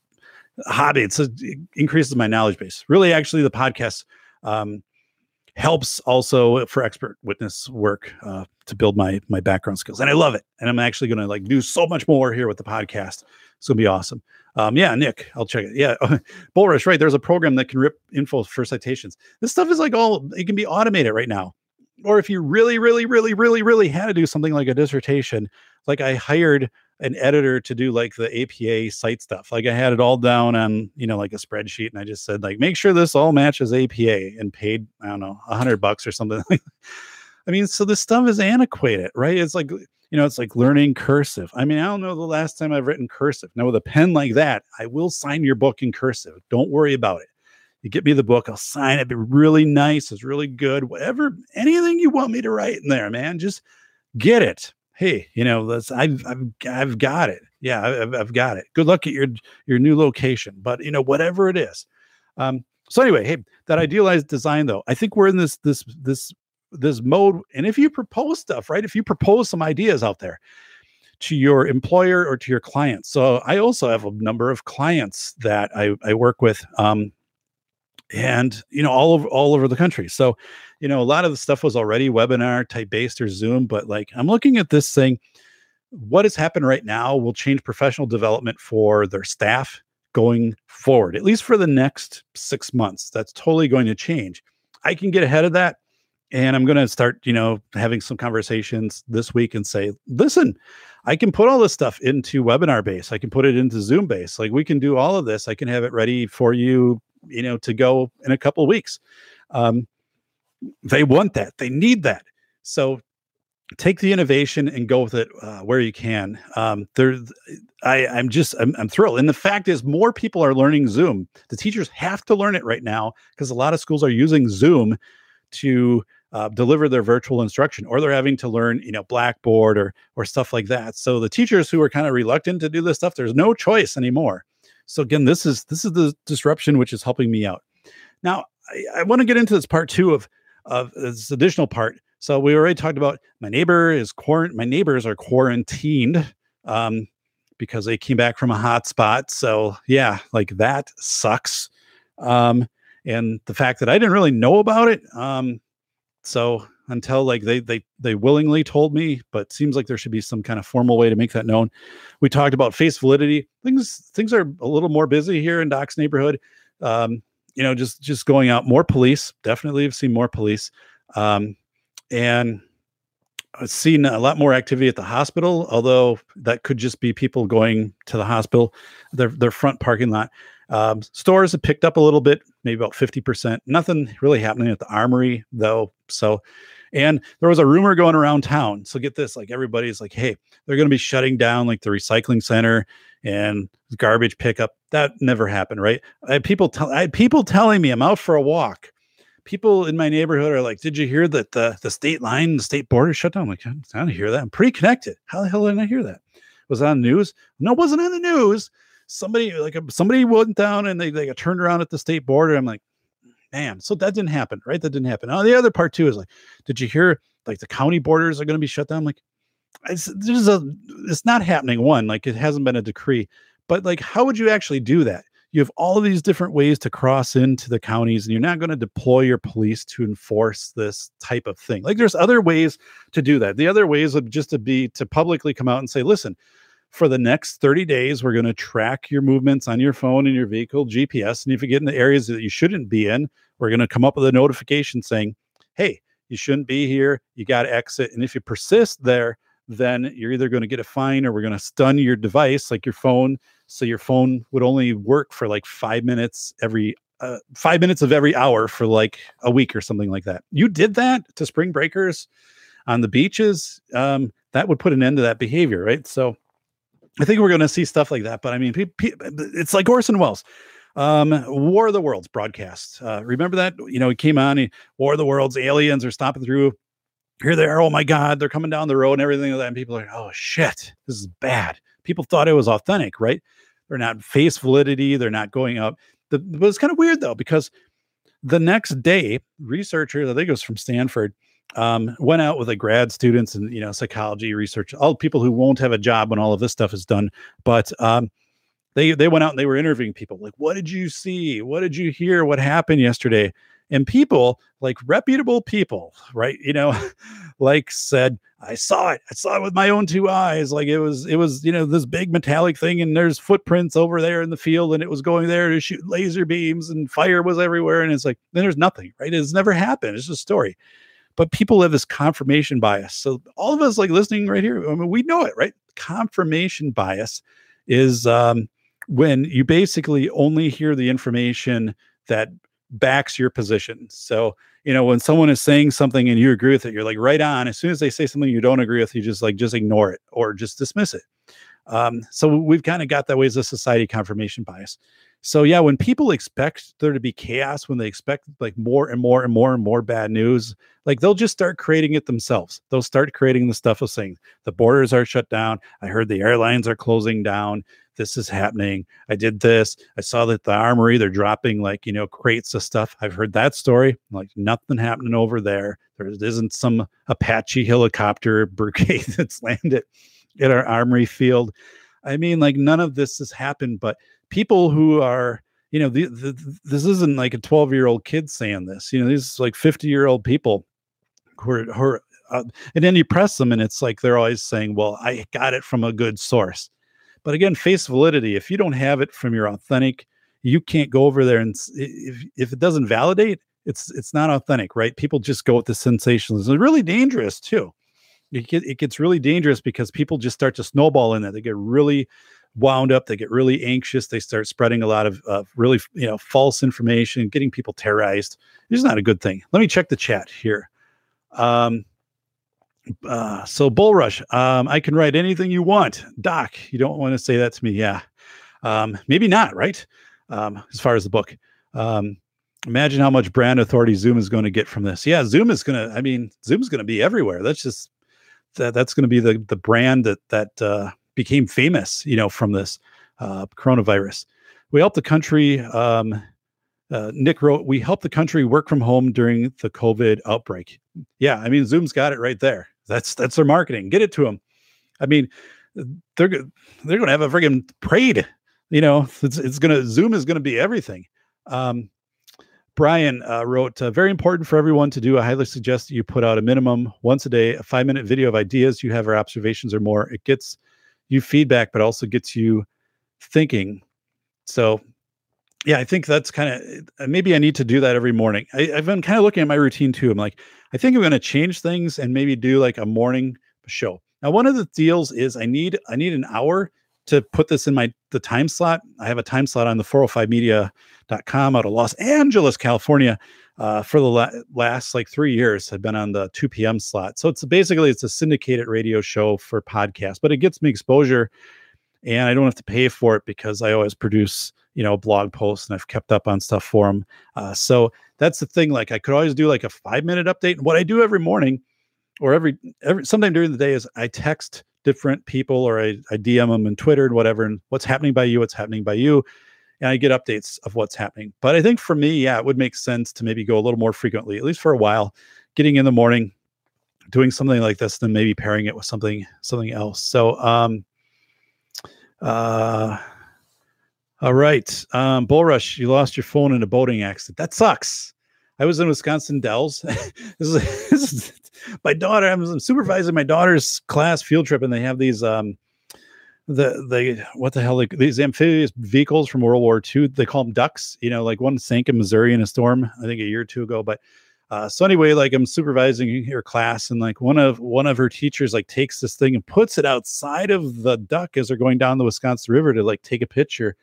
a hobby. It's a, it increases my knowledge base. Really actually the podcast um helps also for expert witness work uh to build my my background skills and i love it and i'm actually going to like do so much more here with the podcast. It's going to be awesome. Um yeah nick i'll check it. Yeah [laughs] Bulrush, right there's a program that can rip info for citations. This stuff is like all it can be automated right now or if you really, really, really, really, really had to do something like a dissertation, like I hired an editor to do like the APA site stuff. Like I had it all down on, you know, like a spreadsheet. And I just said, like, make sure this all matches APA and paid, I don't know, a hundred bucks or something. [laughs] I mean, so this stuff is antiquated, right? It's like, you know, it's like learning cursive. I mean, I don't know the last time I've written cursive. Now, with a pen like that, I will sign your book in cursive. Don't worry about it. You get me the book, I'll sign it. Be really nice. It's really good. Whatever, anything you want me to write in there, man, just get it. Hey, you know, let's. I've I've I've got it. Yeah, I've, I've got it. Good luck at your your new location. But you know, whatever it is. Um. So anyway, hey, that idealized design though, I think we're in this this this this mode. And if you propose stuff, right? If you propose some ideas out there to your employer or to your clients. So I also have a number of clients that I, I work with. Um, and you know all over all over the country. So you know a lot of the stuff was already webinar type based or zoom but like i'm looking at this thing what has happened right now will change professional development for their staff going forward at least for the next six months. That's totally going to change. I can get ahead of that and i'm going to start you know having some conversations this week and say listen i can put all this stuff into webinar base. I can put it into zoom base. Like we can do all of this. I can have it ready for you you know to go in a couple weeks. Um, they want that. They need that. So take the innovation and go with it uh, where you can. Um, there I, i'm just I'm, I'm thrilled. And the fact is more people are learning zoom. The teachers have to learn it right now because a lot of schools are using zoom to uh, deliver their virtual instruction or they're having to learn you know blackboard or or stuff like that. So the teachers who are kind of reluctant to do this stuff there's no choice anymore so again, this is this is the disruption which is helping me out. Now, I, I want to get into this part two of of this additional part. So we already talked about my neighbor is quarant. My neighbors are quarantined um, because they came back from a hot spot. So yeah, like that sucks. Um, and the fact that I didn't really know about it. Um, so until like they they they willingly told me but seems like there should be some kind of formal way to make that known. We talked about face validity. Things things are a little more busy here in doc's neighborhood. Um you know just just going out more police. Definitely have seen more police. Um and I've seen a lot more activity at the hospital although that could just be people going to the hospital their their front parking lot. Um, stores have picked up a little bit, maybe about 50%. Nothing really happening at the armory, though. So, and there was a rumor going around town. So, get this like, everybody's like, hey, they're going to be shutting down like the recycling center and garbage pickup. That never happened, right? I had people, tell, I had people telling me I'm out for a walk. People in my neighborhood are like, "Did you hear that the the state line, the state border shut down?" I'm like, I don't hear that. I'm pretty connected. How the hell did I hear that? Was on news? No, it wasn't on the news somebody like somebody went down and they, they got turned around at the state border. I'm like, man, so that didn't happen, right? That didn't happen. Now the other part too is like, did you hear like the county borders are going to be shut down? Like, it's there's a it's not happening. One, like it hasn't been a decree, but like, how would you actually do that? You have all of these different ways to cross into the counties, and you're not going to deploy your police to enforce this type of thing. Like, there's other ways to do that. The other ways would just to be to publicly come out and say, listen, for the next 30 days, we're going to track your movements on your phone and your vehicle GPS. And if you get in the areas that you shouldn't be in, we're going to come up with a notification saying, hey, you shouldn't be here. You got to exit. And if you persist there, then you're either going to get a fine or we're going to stun your device, like your phone. So your phone would only work for like five minutes every uh, five minutes of every hour for like a week or something like that. You did that to spring breakers on the beaches. Um, that would put an end to that behavior, right? So I think we're going to see stuff like that. But I mean, pe- pe- it's like Orson Welles. Um, War of the Worlds broadcast. Uh, remember that? You know, he came on, he, War of the Worlds, aliens are stopping through. Here they are. Oh my God, they're coming down the road and everything like that. And people are like, oh shit, this is bad. People thought it was authentic, right? They're not face validity. They're not going up. The, but it's kind of weird though, because the next day, researchers, I think it was from Stanford, um, went out with like grad students and you know psychology research, all people who won't have a job when all of this stuff is done. But um, they they went out and they were interviewing people like, what did you see? What did you hear? What happened yesterday? And people like reputable people, right? You know, [laughs] like said, I saw it. I saw it with my own two eyes. Like it was, it was, you know, this big metallic thing, and there's footprints over there in the field, and it was going there to shoot laser beams, and fire was everywhere. And it's like, then there's nothing, right? It's never happened. It's just a story but people have this confirmation bias. So all of us like listening right here, I mean, we know it, right? Confirmation bias is um, when you basically only hear the information that backs your position. So, you know, when someone is saying something and you agree with it, you're like right on. As soon as they say something you don't agree with, you just like just ignore it or just dismiss it. Um, so we've kind of got that way as a society confirmation bias. So yeah, when people expect there to be chaos, when they expect like more and more and more and more bad news, like they'll just start creating it themselves. They'll start creating the stuff of saying the borders are shut down. I heard the airlines are closing down. This is happening. I did this. I saw that the armory, they're dropping like, you know, crates of stuff. I've heard that story. Like nothing happening over there. There isn't some Apache helicopter [laughs] brigade that's landed at our armory field. I mean, like none of this has happened, but people who are you know the, the, this isn't like a 12 year old kid saying this you know these like 50 year old people who are, who are uh, and then you press them and it's like they're always saying well i got it from a good source. But again face validity if you don't have it from your authentic you can't go over there and if, if it doesn't validate it's it's not authentic right? People just go with the sensationalism it's really dangerous too it, it gets really dangerous because people just start to snowball in that they get really wound up. They get really anxious. They start spreading a lot of uh, really, you know, false information, getting people terrorized. It's not a good thing. Let me check the chat here. Um, uh, so Bullrush, um, I can write anything you want. Doc, you don't want to say that to me. Yeah. Um, maybe not, right? Um, as far as the book. Um, imagine how much brand authority Zoom is going to get from this. Yeah, Zoom is going to, I mean, Zoom's going to be everywhere. That's just that that's going to be the the brand that that uh, became famous, you know, from this uh, coronavirus. We helped the country. Um, uh, Nick wrote, "We helped the country work from home during the COVID outbreak." Yeah, I mean, Zoom's got it right there. That's that's their marketing. Get it to them. I mean, they're they're going to have a friggin' parade. You know, it's it's going to Zoom is going to be everything. Um, Brian uh, wrote, uh, very important for everyone to do. I highly suggest that you put out a minimum once a day, a five minute video of ideas you have or observations or more. It gets you feedback, but also gets you thinking. So, yeah, I think that's kind of uh, maybe I need to do that every morning. I, have been kind of looking at my routine too. I'm like, I think I'm going to change things and maybe do like a morning show. Now, one of the deals is I need I need an hour to put this in my the time slot. I have a time slot on the 405media.com out of Los Angeles, California. Uh, for the la- last like three years, had been on the 2 p.m. slot. So it's basically it's a syndicated radio show for podcasts, but it gets me exposure, and I don't have to pay for it because I always produce you know blog posts and I've kept up on stuff for them. Uh, so that's the thing. Like I could always do like a five minute update. And what I do every morning or every every sometime during the day is I text different people or I, I DM them and Twitter and whatever, and what's happening by you, what's happening by you. And I get updates of what's happening. But I think for me, yeah, it would make sense to maybe go a little more frequently, at least for a while, getting in the morning, doing something like this, then maybe pairing it with something something else. So um uh all right. Um, Bull Rush, you lost your phone in a boating accident. That sucks. I was in Wisconsin Dells. [laughs] this, is, [laughs] this is my daughter. I'm supervising my daughter's class field trip, and they have these um, the the what the hell they, these amphibious vehicles from World War II. They call them ducks. You know, like one sank in Missouri in a storm. I think a year or two ago. But uh, so anyway, like I'm supervising her class, and like one of one of her teachers like takes this thing and puts it outside of the duck as they're going down the Wisconsin River to like take a picture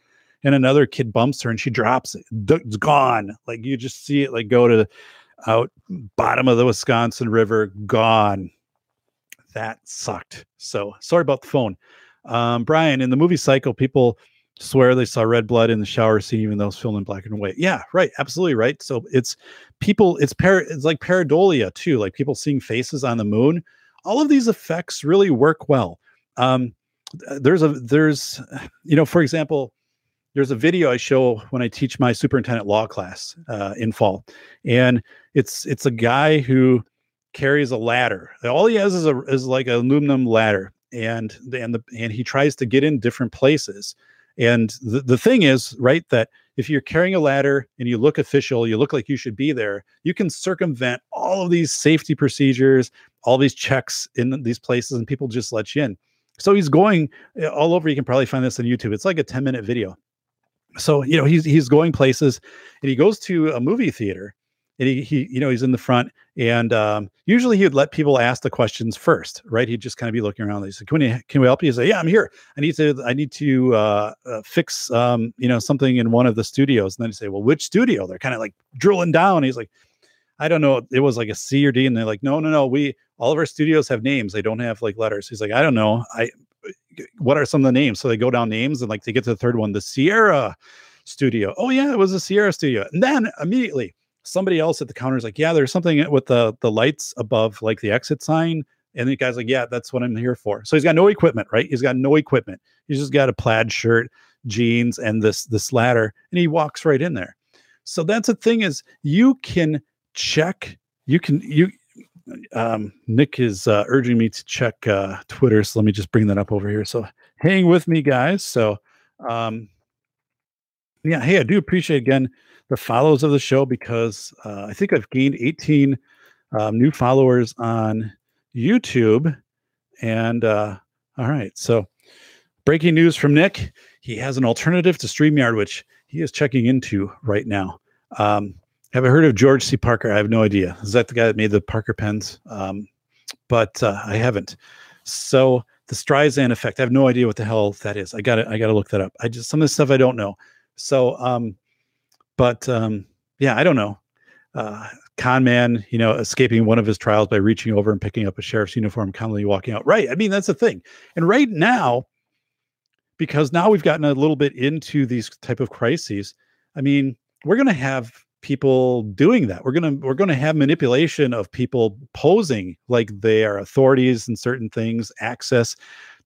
and another kid bumps her and she drops it. It's gone. Like you just see it like go to out bottom of the Wisconsin River, gone. That sucked. So sorry about the phone. Um, Brian, in the movie Psycho, people swear they saw red blood in the shower scene, even though it's filmed in black and white. Yeah, right. Absolutely right. So it's people, it's par it's like pareidolia too, like people seeing faces on the moon. All of these effects really work well. Um, there's a there's you know, for example, there's a video I show when I teach my superintendent law class uh, in fall, and it's it's a guy who carries a ladder. All he has is a is like an aluminum ladder, and and the and he tries to get in different places. And the, the thing is, right, that if you're carrying a ladder and you look official, you look like you should be there, you can circumvent all of these safety procedures, all these checks in these places, and people just let you in. So he's going eh, all over. You can probably find this on YouTube. It's like a 10 minute video so you know he's he's going places and he goes to a movie theater and he, he you know he's in the front and um, usually he would let people ask the questions first right? He'd just kind of be looking around he said can we can we help you? He say yeah i'm here. I need to i need to uh, uh, fix um, you know something in one of the studios. And then he'd say well which studio? They're kind of like drilling down he's like i don't know. It was like a c or d and they're like no no no. We all of our studios have names. They don't have like letters. He's like i don't know. I what are some of the names? So they go down names and like they get to the third one, the Sierra studio. Oh yeah, it was a Sierra studio. And then immediately somebody else at the counter is like, yeah, there's something with the the lights above like the exit sign. And the guy's like, yeah, that's what I'm here for. So he's got no equipment, right? He's got no equipment. He's just got a plaid shirt, jeans, and this this ladder, and he walks right in there. So that's the thing is you can check, you can you um, Nick is uh, urging me to check uh, Twitter, so let me just bring that up over here. So hang with me, guys. So, um, yeah, hey, I do appreciate again the follows of the show because uh, I think I've gained 18 um, new followers on YouTube. And uh, all right, so breaking news from Nick: he has an alternative to Streamyard, which he is checking into right now. Um, have I heard of George C. Parker? I have no idea. Is that the guy that made the Parker pens? Um, but uh, I haven't. So the Streisand effect. I have no idea what the hell that is. I got to I got to look that up. I just some of the stuff I don't know. So, um, but um, yeah, I don't know. Uh, con man, you know, escaping one of his trials by reaching over and picking up a sheriff's uniform, calmly walking out. Right. I mean, that's the thing. And right now, because now we've gotten a little bit into these type of crises. I mean, we're going to have people doing that. We're gonna we're gonna have manipulation of people posing like they are authorities in certain things, access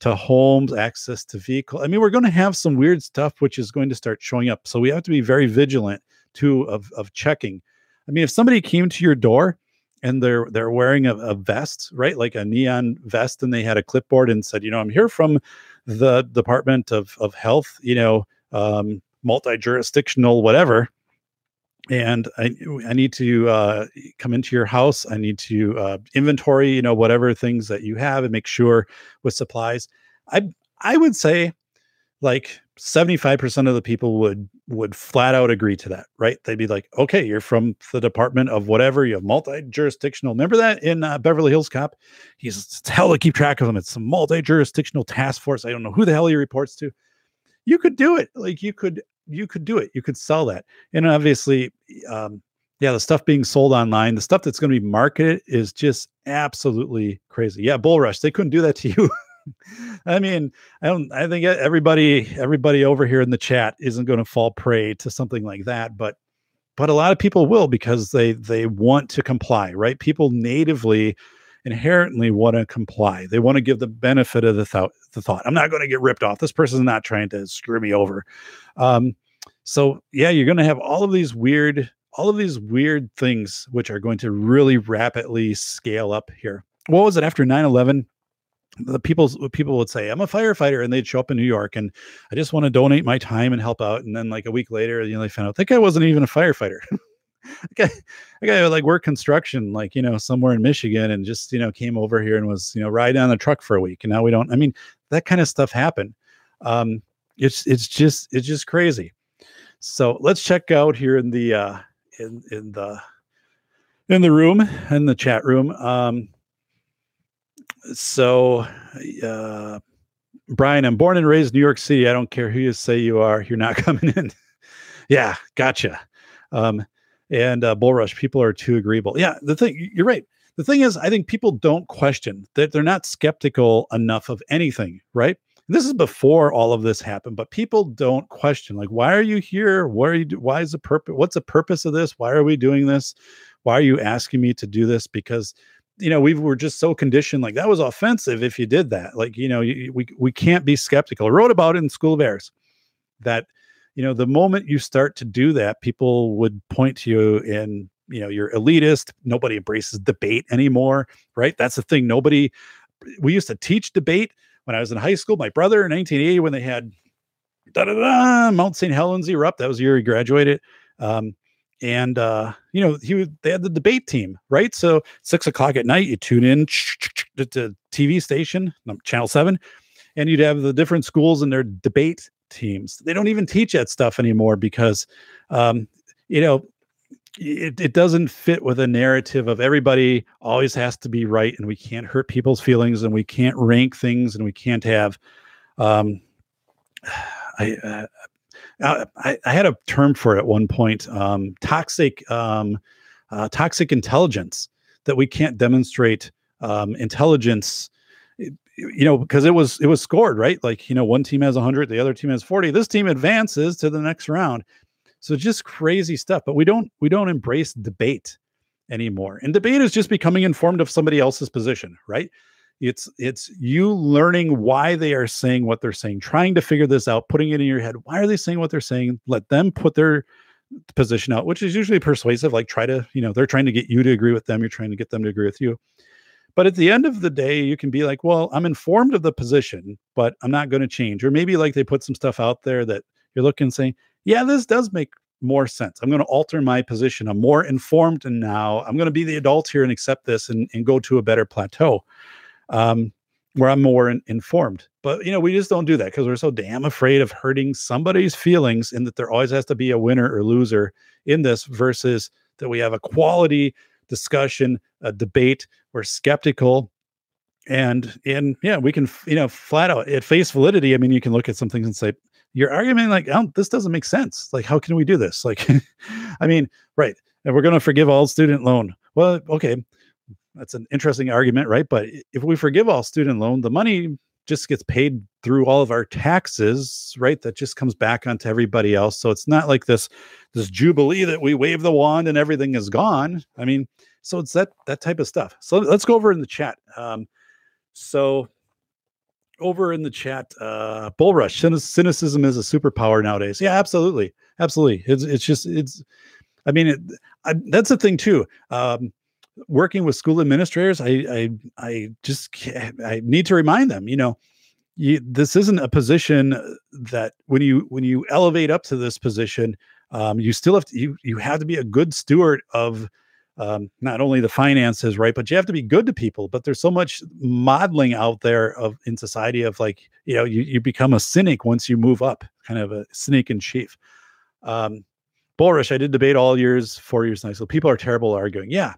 to homes, access to vehicle. I mean, we're to have some weird stuff which is going to start showing up. So we have to be very vigilant too of of checking. I mean, if somebody came to your door and they're they're wearing a, a vest, right, like a neon vest, and they had a clipboard and said, you know, I'm here from the Department of of Health, you know, um, multi jurisdictional, whatever and I, I need to uh, come into your house. I need to uh, inventory, you know, whatever things that you have and make sure with supplies. I I would say like 75% of the people would would flat out agree to that, right? They'd be like, okay, you're from the department of whatever, you have multi-jurisdictional. Remember that in uh, Beverly Hills Cop? He's hell to keep track of them. It's some multi-jurisdictional task force. I don't know who the hell he reports to. you could do it. Like you could you could do it. You could sell that. And obviously, um, yeah, the stuff being sold online, the stuff that's going to be marketed is just absolutely crazy. Yeah, Bull Rush, they couldn't do that to you. [laughs] I mean, I don't. I think everybody, everybody over here in the chat isn't going to fall prey to something like that, but but a lot of people will because they they want to comply, right? People natively, inherently want to comply. They want to give the benefit of the thought. The thought, I'm not going to get ripped off. This person's not trying to screw me over. Um, so yeah, you're going to have all of these weird, all of these weird things which are going to really rapidly scale up here. What was it after 9 11? the people people would say i'm a firefighter and they'd show up in new york and i just want to donate my time and help out and then like a week later you know they found out that guy wasn't even a firefighter [laughs] that guy would like work construction like you know somewhere in michigan and just you know came over here and was you know riding on a truck for a week and now we don't i mean that kind of stuff happened um it's it's just it's just crazy so let's check out here in the uh in in the in the room in the chat room um so, uh, Brian, I'm born and raised in New York City. I don't care who you say you are, you're not [laughs] coming in. yeah, gotcha. Um, and uh, Bull Rush, people are too agreeable. Yeah, the thing, you're right. The thing is, I think people don't question that they're not skeptical enough of anything, right? this is before all of this happened, but people don't question, like, why are you here? What are you? Why is the purpose? What's the purpose of this? Why are we doing this? Why are you asking me to do this? Because you know we were just so conditioned like that was offensive if you did that like you know you, we we can't be skeptical I wrote about it in school of airs that you know the moment you start to do that people would point to you in you know you're elitist. Nobody embraces debate anymore right? That's the thing. Nobody we used to teach debate when i was in high school. My brother in 1980 when they had da da da mount st helens erupt. That was the year he graduated. Um, and uh, you know he they had the debate team, right? So six o'clock at night, you tune in to TV station, Channel Seven, and you'd have the different schools and their debate teams. They don't even teach that stuff anymore because, um, you know, it, it doesn't fit with a narrative of everybody always has to be right, and we can't hurt people's feelings, and we can't rank things, and we can't have. Um, [sighs] I, uh, uh, I, I, had a term for it at one point um, toxic um, uh, toxic intelligence that we can't demonstrate um, intelligence you know because it was it was scored right like you know one team has 100 the other team has 40 this team advances to the next round so just crazy stuff but we don't we don't embrace debate anymore and debate is just becoming informed of somebody else's position right it's it's you learning why they are saying what they're saying, trying to figure this out, putting it in your head. Why are they saying what they're saying? Let them put their position out, which is usually persuasive. Like try to, you know, they're trying to get you to agree with them. You're trying to get them to agree with you. But at the end of the day, you can be like, well, I'm informed of the position, but I'm not going to change. Or maybe like they put some stuff out there that you're looking saying, yeah, this does make more sense. I'm going to alter my position. I'm more informed and now I'm going to be the adult here and accept this and, and go to a better plateau um, where I'm more in, informed. But you know, we just don't do that because we're so damn afraid of hurting somebody's feelings, and that there always has to be a winner or loser in this, versus that we have a quality discussion, a debate. We're skeptical, and and yeah, we can you know flat out at face validity. I mean, you can look at some things and say your argument like, oh, this doesn't make sense. Like, how can we do this? [laughs] Like, I mean, right? And we're going to forgive all student loan. Well, okay that's an interesting argument, right? But if we forgive all student loan, the money just gets paid through all of our taxes, right? That just comes back onto everybody else. So it's not like this this jubilee that we wave the wand and everything is gone. I mean, so it's that that type of stuff. So let's go over in the chat. Um, so over in the chat, uh, bull rush cynicism is a superpower nowadays. Yeah, absolutely, absolutely. It's it's just it's. I mean, it, I, that's the thing too. Um, working with school administrators, I I I just I need to remind them, you know, you, this isn't a position that when you when you elevate up to this position, um, you still have to you you have to be a good steward of um, not only the finances, right, but you have to be good to people. But there's so much modeling out there of in society of like you know you you become a cynic once you move up, kind of a cynic in chief. Um, Bull I did debate all years, four years in So. People are terrible arguing. Yeah,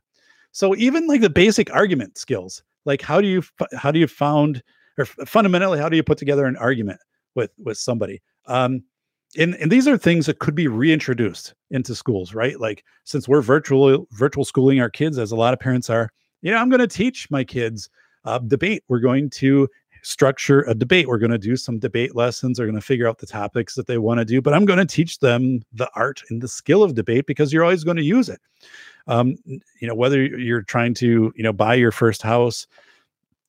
so even like the basic argument skills, like how do you how do you found or fundamentally how do you put together an argument with with somebody? Um, and, and these are things that could be reintroduced into schools, right? Like since we're virtual virtual schooling our kids, as a lot of parents are, you know, I'm going to teach my kids uh, debate. We're going to structure a debate. We're going to do some debate lessons. They're going to figure out the topics that they want to do, but I'm going to teach them the art and the skill of debate because you're always going to use it. Um, you know, whether you're trying to, you know, buy your first house,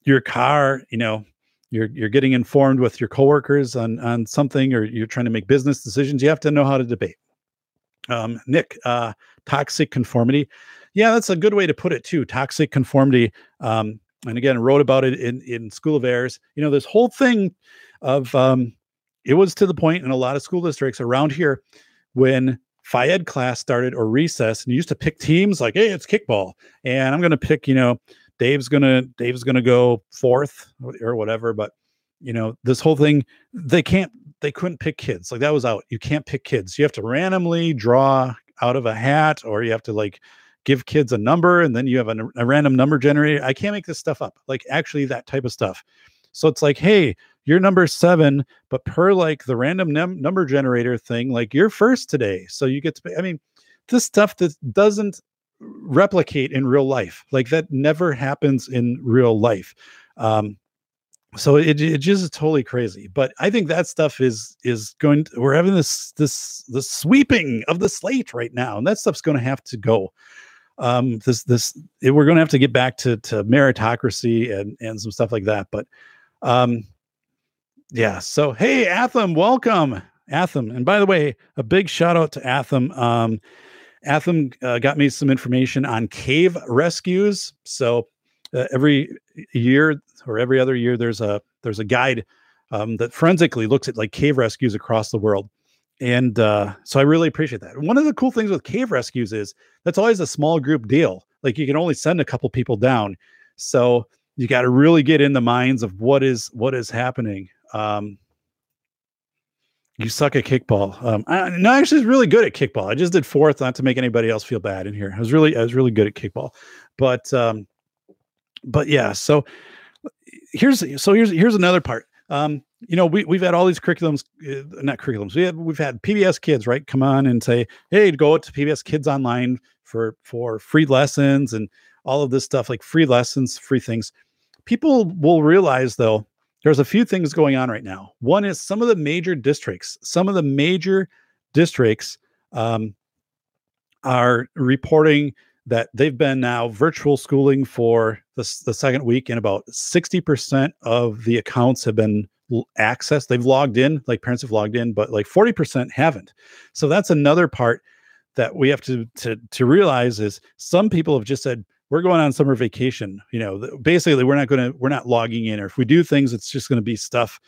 your car, you know, you're you're getting informed with your coworkers on on something, or you're trying to make business decisions. You have to know how to debate. Um, Nick, uh, toxic conformity. Yeah, that's a good way to put it too. Toxic conformity. Um, and again, wrote about it in in School of Heirs. You know, this whole thing of um, it was to the point in a lot of school districts around here when Ed class started or recess, and you used to pick teams like, hey, it's kickball, and I'm going to pick, you know, Dave's gonna Dave's gonna go fourth or whatever. But you know, this whole thing, they can't they couldn't pick kids. Like that was out. You can't pick kids. You have to randomly draw out of a hat, or you have to like give kids a number and then you have a, a random number generator. I can't make this stuff up. Like actually that type of stuff. So it's like, hey, you're number seven, but per like the random num- number generator thing, like you're first today. So you get to pay. I mean, this stuff that doesn't replicate in real life. Like that never happens in real life. Um, so it, it just is totally crazy but i think that stuff is is going to, we're having this this the sweeping of the slate right now and that stuff's going to have to go um, this this it, we're going to have to get back to to meritocracy and and some stuff like that. But um, yeah. So hey, Atham, welcome, Atham. And by the way, a big shout out to Atham. Um, Atham uh, got me some information on cave rescues. So uh, every year or every other year, there's a there's a guide um, that forensically looks at like cave rescues across the world and uh, so I really appreciate that. One of the cool things with cave rescues is that's always a small group deal. Like you can only send a couple people down, so you got to really get in the minds of what is what is happening. Um, you suck at kickball. Um, I, no, I actually was really good at kickball. I just did fourth, not to make anybody else feel bad in here. I was really, I was really good at kickball, but, um, but yeah. So here's, so here's, here's another part. Um, you know, we we've had all these curriculums, uh, not curriculums. We have we've had PBS Kids, right? Come on and say, hey, go to PBS Kids online for for free lessons and all of this stuff, like free lessons, free things. People will realize though, there's a few things going on right now. One is some of the major districts, some of the major districts um, are reporting that they've been now virtual schooling for the, the second week and about 60% of the accounts have been accessed. they've logged in like parents have logged in but like 40% haven't so that's another part that we have to to to realize is some people have just said we're going on summer vacation you know basically we're not going to we're not logging in or if we do things it's just going to be stuff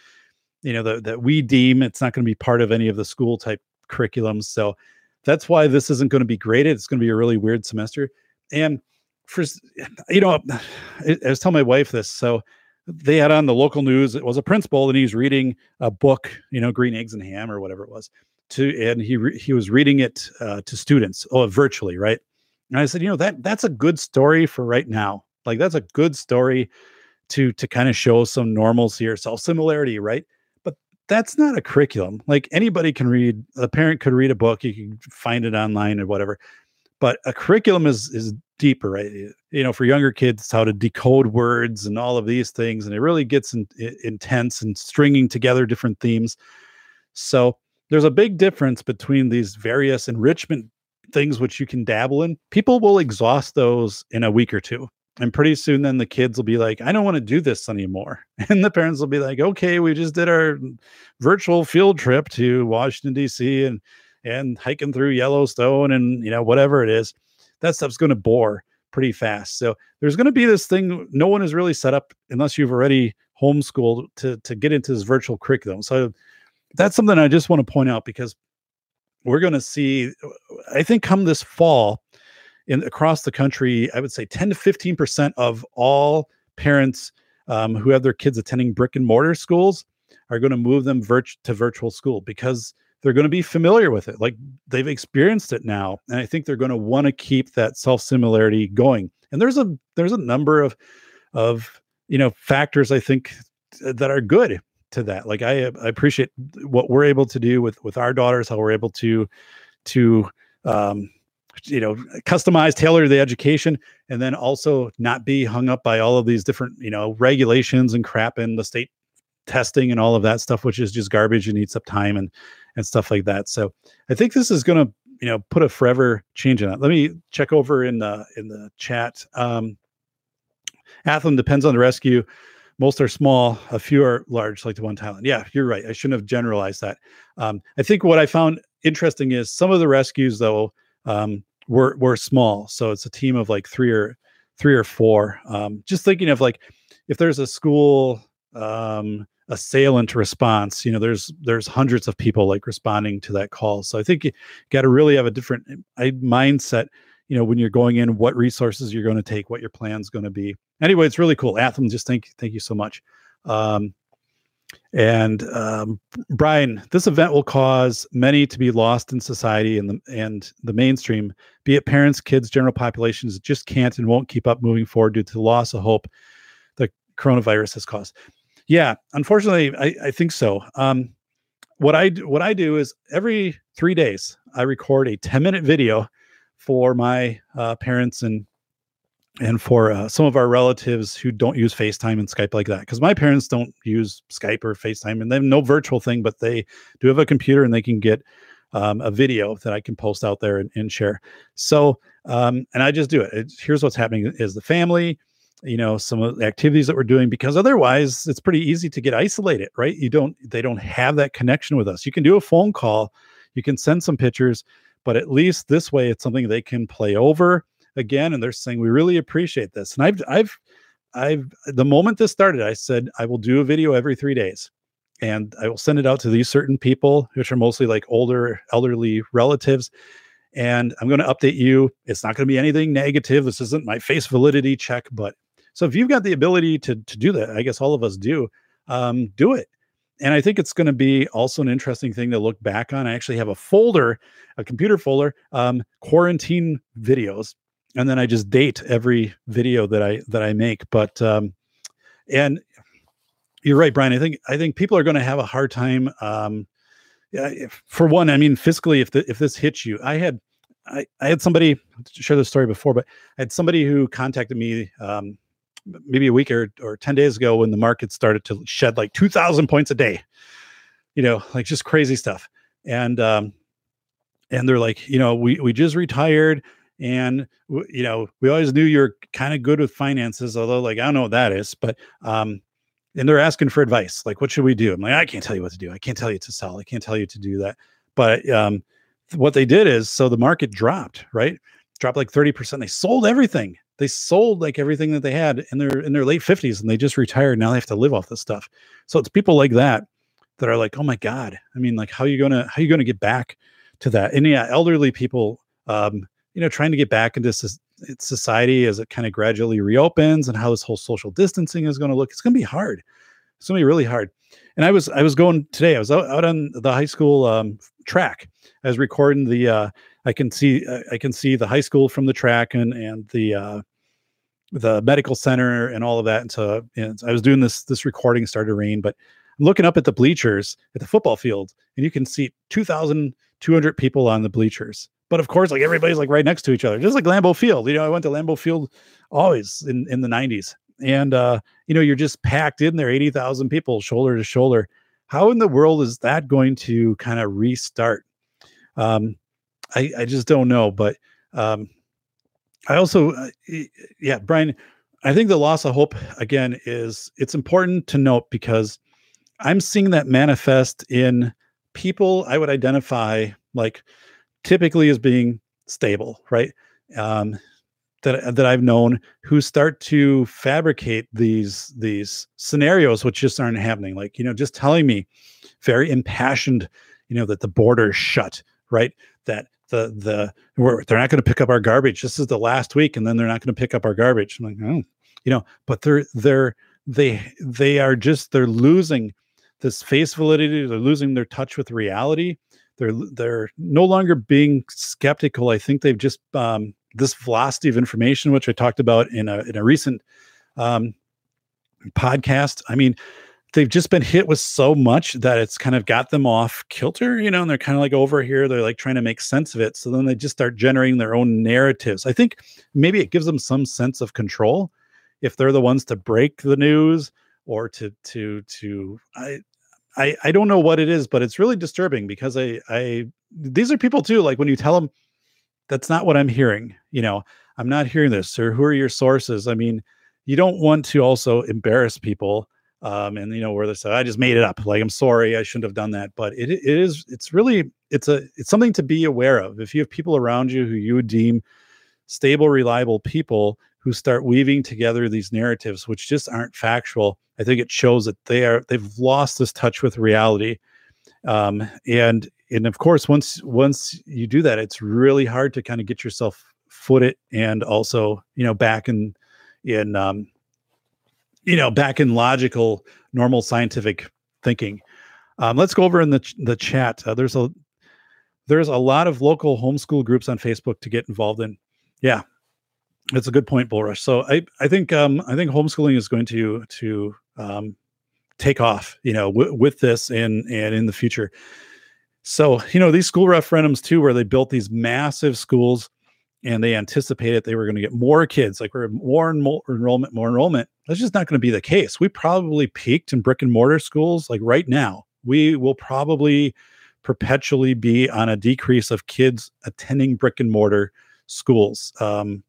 you know that, that we deem it's not going to be part of any of the school type curriculums so that's why this isn't going to be graded it's going to be a really weird semester. And for you know i was telling my wife this so they had on the local news it was a principal and he's reading a book you know green eggs and ham or whatever it was to and he re- he was reading it uh, to students oh virtually right? And i said you know that that's a good story for right now. Like that's a good story to to kind of show some normalcy or self similarity right that's not a curriculum like anybody can read a parent could read a book you can find it online or whatever but a curriculum is is deeper, right? You know, for younger kids, how to decode words and all of these things, and it really gets in, in, intense and stringing together different themes. So there's a big difference between these various enrichment things which you can dabble in. People will exhaust those in a week or two. And pretty soon, then the kids will be like, I don't want to do this anymore. [laughs] And the parents will be like, okay, we just did our virtual field trip to Washington, D.C. and and hiking through Yellowstone and you know whatever it is that stuff's going to bore pretty fast. So there's going to be this thing no one is really set up unless you've already homeschooled to to get into this virtual curriculum. So that's something I just want to point out because we're going to see I think come this fall in across the country, I would say 10 to 15% of all parents um, who have their kids attending brick and mortar schools are going to move them virt- to virtual school because they're going to be familiar with it. Like they've experienced it now. And I think they're going to want to keep that self similarity going. And there's a there's a number of of you know factors I think that are good to that. Like I, I appreciate what we're able to do with with our daughters, how we're able to to um, you know customize tailor the education and then also not be hung up by all of these different you know regulations and crap in the state testing and all of that stuff which is just garbage and eats up time and and stuff like that. So i think this is going to you know put a forever change in it let me check over in the in the chat. Um Athlon depends on the rescue. Most are small a few are large like the one thailand. Yeah you're right. I shouldn't have generalized that. Um, i think what i found interesting is some of the rescues though um, were were small. So it's a team of like three or three or four. Um, just thinking of like if there's a school um, assailant response, you know, there's there's hundreds of people like responding to that call. So I think you got to really have a different mindset. You know, when you're going in, what resources you're going to take, what your plan's going to be. Anyway, it's really cool. Athlon, just thank thank you so much. Um, and um, Brian, this event will cause many to be lost in society and the and the mainstream, be it parents, kids, general populations, just can't and won't keep up moving forward due to the loss of hope the coronavirus has caused. Yeah, unfortunately, I, I think so. Um, what I what I do is every three days I record a 10 minute video for my uh, parents and and for uh, some of our relatives who don't use FaceTime and Skype like that, because my parents don't use Skype or FaceTime, and they have no virtual thing, but they do have a computer and they can get um, a video that I can post out there and, and share. So, um, and I just do it. Here's what's happening: is the family, you know, some of the activities that we're doing, because otherwise it's pretty easy to get isolated, right? You don't, they don't have that connection with us. You can do a phone call, you can send some pictures, but at least this way, it's something they can play over again and they're saying we really appreciate this. And i've i've i've the moment this started i said i will do a video every three days and i will send it out to these certain people which are mostly like older elderly relatives and i'm going to update you. It's not going to be anything negative. This isn't my face validity check but so if you've got the ability to to do that i guess all of us do um, do it. And I think it's going to be also an interesting thing to look back on. I actually have a folder, a computer folder, um, quarantine videos and then I just date every video that I that I make. But um, and you're right, Brian. I think I think people are going to have a hard time. Um, yeah, if, for one, I mean, fiscally, if the, if this hits you, I had I, I had somebody share this story before, but I had somebody who contacted me um, maybe a week or, or 10 days ago when the market started to shed like 2000 points a day, you know, like just crazy stuff. And, um, and they're like, you know, we, we just retired and you know we always knew you're kind of good with finances although like i don't know what that is but um and they're asking for advice like what should we do? I'm like i can't tell you what to do. I can't tell you to sell. I can't tell you to do that. But um what they did is so the market dropped right? Dropped like 30% they sold everything. They sold like everything that they had in their in their late 50s and they just retired. Now they have to live off this stuff. So it's people like that that are like oh my god. I mean like how are you gonna how are you gonna get back to that? And yeah elderly people um you know, trying to get back into society as it kind of gradually reopens and how this whole social distancing is going to look. It's going to be hard. It's going to be really hard. And I was I was going today. I was out, out on the high school um, track. I was recording the. Uh, I can see I can see the high school from the track and and the uh, the medical center and all of that. And so and I was doing this this recording started to rain, but I'm looking up at the bleachers at the football field, and you can see 2,200 people on the bleachers. But of course, like everybody's like right next to each other, just like Lambeau Field. You know, I went to Lambeau Field always in, in the 90s. And uh, you know, you're just packed in there, 80,000 people shoulder to shoulder. How in the world is that going to kind of restart? Um, I, I just don't know. But um, I also, uh, yeah, Brian, I think the loss of hope again is it's important to note because I'm seeing that manifest in people I would identify like typically as being stable, right? Um, that that I've known who start to fabricate these these scenarios which just aren't happening. Like you know, just telling me very impassioned, you know, that the border's shut, right? That the the we're, they're not going to pick up our garbage. This is the last week, and then they're not going to pick up our garbage. I'm like, oh, you know, but they're they're they they are just they're losing this face validity. They're losing their touch with reality they're they're no longer being skeptical. I think they've just um, this velocity of information, which I talked about in a in a recent um, podcast. I mean, they've just been hit with so much that it's kind of got them off kilter, you know, and they're kind of like over here, they're like trying to make sense of it. So then they just start generating their own narratives. I think maybe it gives them some sense of control if they're the ones to break the news or to to to I I I don't know what it is, but it's really disturbing because I I these are people too. Like when you tell them that's not what I'm hearing, you know, I'm not hearing this, or who are your sources? I mean, you don't want to also embarrass people um, and you know where they say i just made it up like i'm sorry i shouldn't have done that but it, it is it's really it's a it's something to be aware of if you have people around you who you deem stable reliable people who start weaving together these narratives which just aren't factual i think it shows that they are they've lost this touch with reality um, and and of course once once you do that it's really hard to kind of get yourself footed and also you know back in in um, you know, back in logical, normal scientific thinking. Um, let's go over in the ch- the chat. Uh, there's a there's a lot of local homeschool groups on Facebook to get involved in. Yeah, that's a good point, Bullrush. So I I think um, I think homeschooling is going to to um, take off. You know, with this and and in the future. So you know these school referendums too, where they built these massive schools and they anticipated they were going to get more kids, like we're more and more enrollment, more enrollment. That's just not going to be the case. We probably peaked in brick and mortar schools. Like right now, we will probably perpetually be on a decrease of kids attending brick and mortar schools. Um,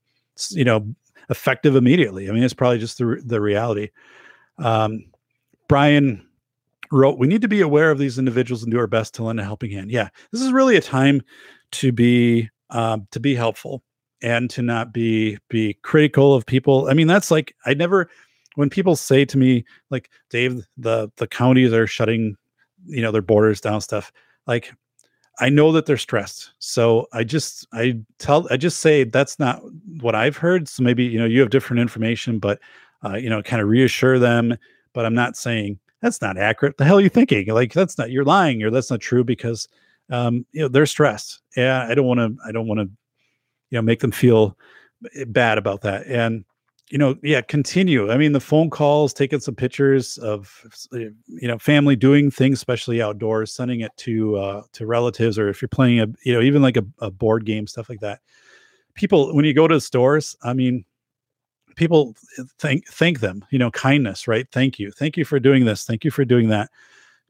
you know, effective immediately. I mean, it's probably just the the reality. Um, Brian wrote, "We need to be aware of these individuals and do our best to lend a helping hand." Yeah, this is really a time to be um, to be helpful and to not be be critical of people. I mean, that's like I never when people say to me like Dave, the the counties are shutting, you know, their borders down stuff. Like I know that they're stressed. So I just I tell I just say that's not what I've heard. So maybe you know you have different information, but uh, you know, kind of reassure them. But I'm not saying that's not accurate. The hell are you thinking? Like that's not you're lying or that's not true because um, you know they're stressed. Yeah, I don't want to. I don't want to, you know, make them feel bad about that. And you know, yeah, continue. I mean, the phone calls, taking some pictures of you know family doing things, especially outdoors, sending it to uh, to relatives, or if you're playing a you know even like a, a board game, stuff like that. People, when you go to stores, I mean, people thank thank them. You know, kindness, right? Thank you, thank you for doing this. Thank you for doing that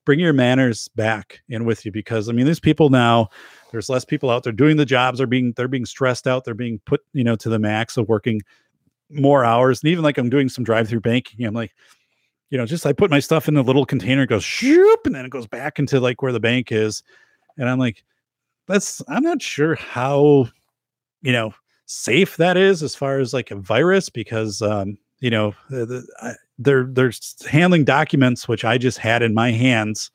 bring your manners back in with you because I mean, there's people now. There's less people out there doing the jobs. They're being they're being stressed out. They're being put you know to the max of working more hours. And even like I'm doing some drive-through banking. I'm like, you know, just I put my stuff in a little container, it goes shoop, and then it goes back into like where the bank is. And I'm like, that's I'm not sure how, you know, safe that is as far as like a virus because um, you know, they're they're handling documents which I just had in my hands,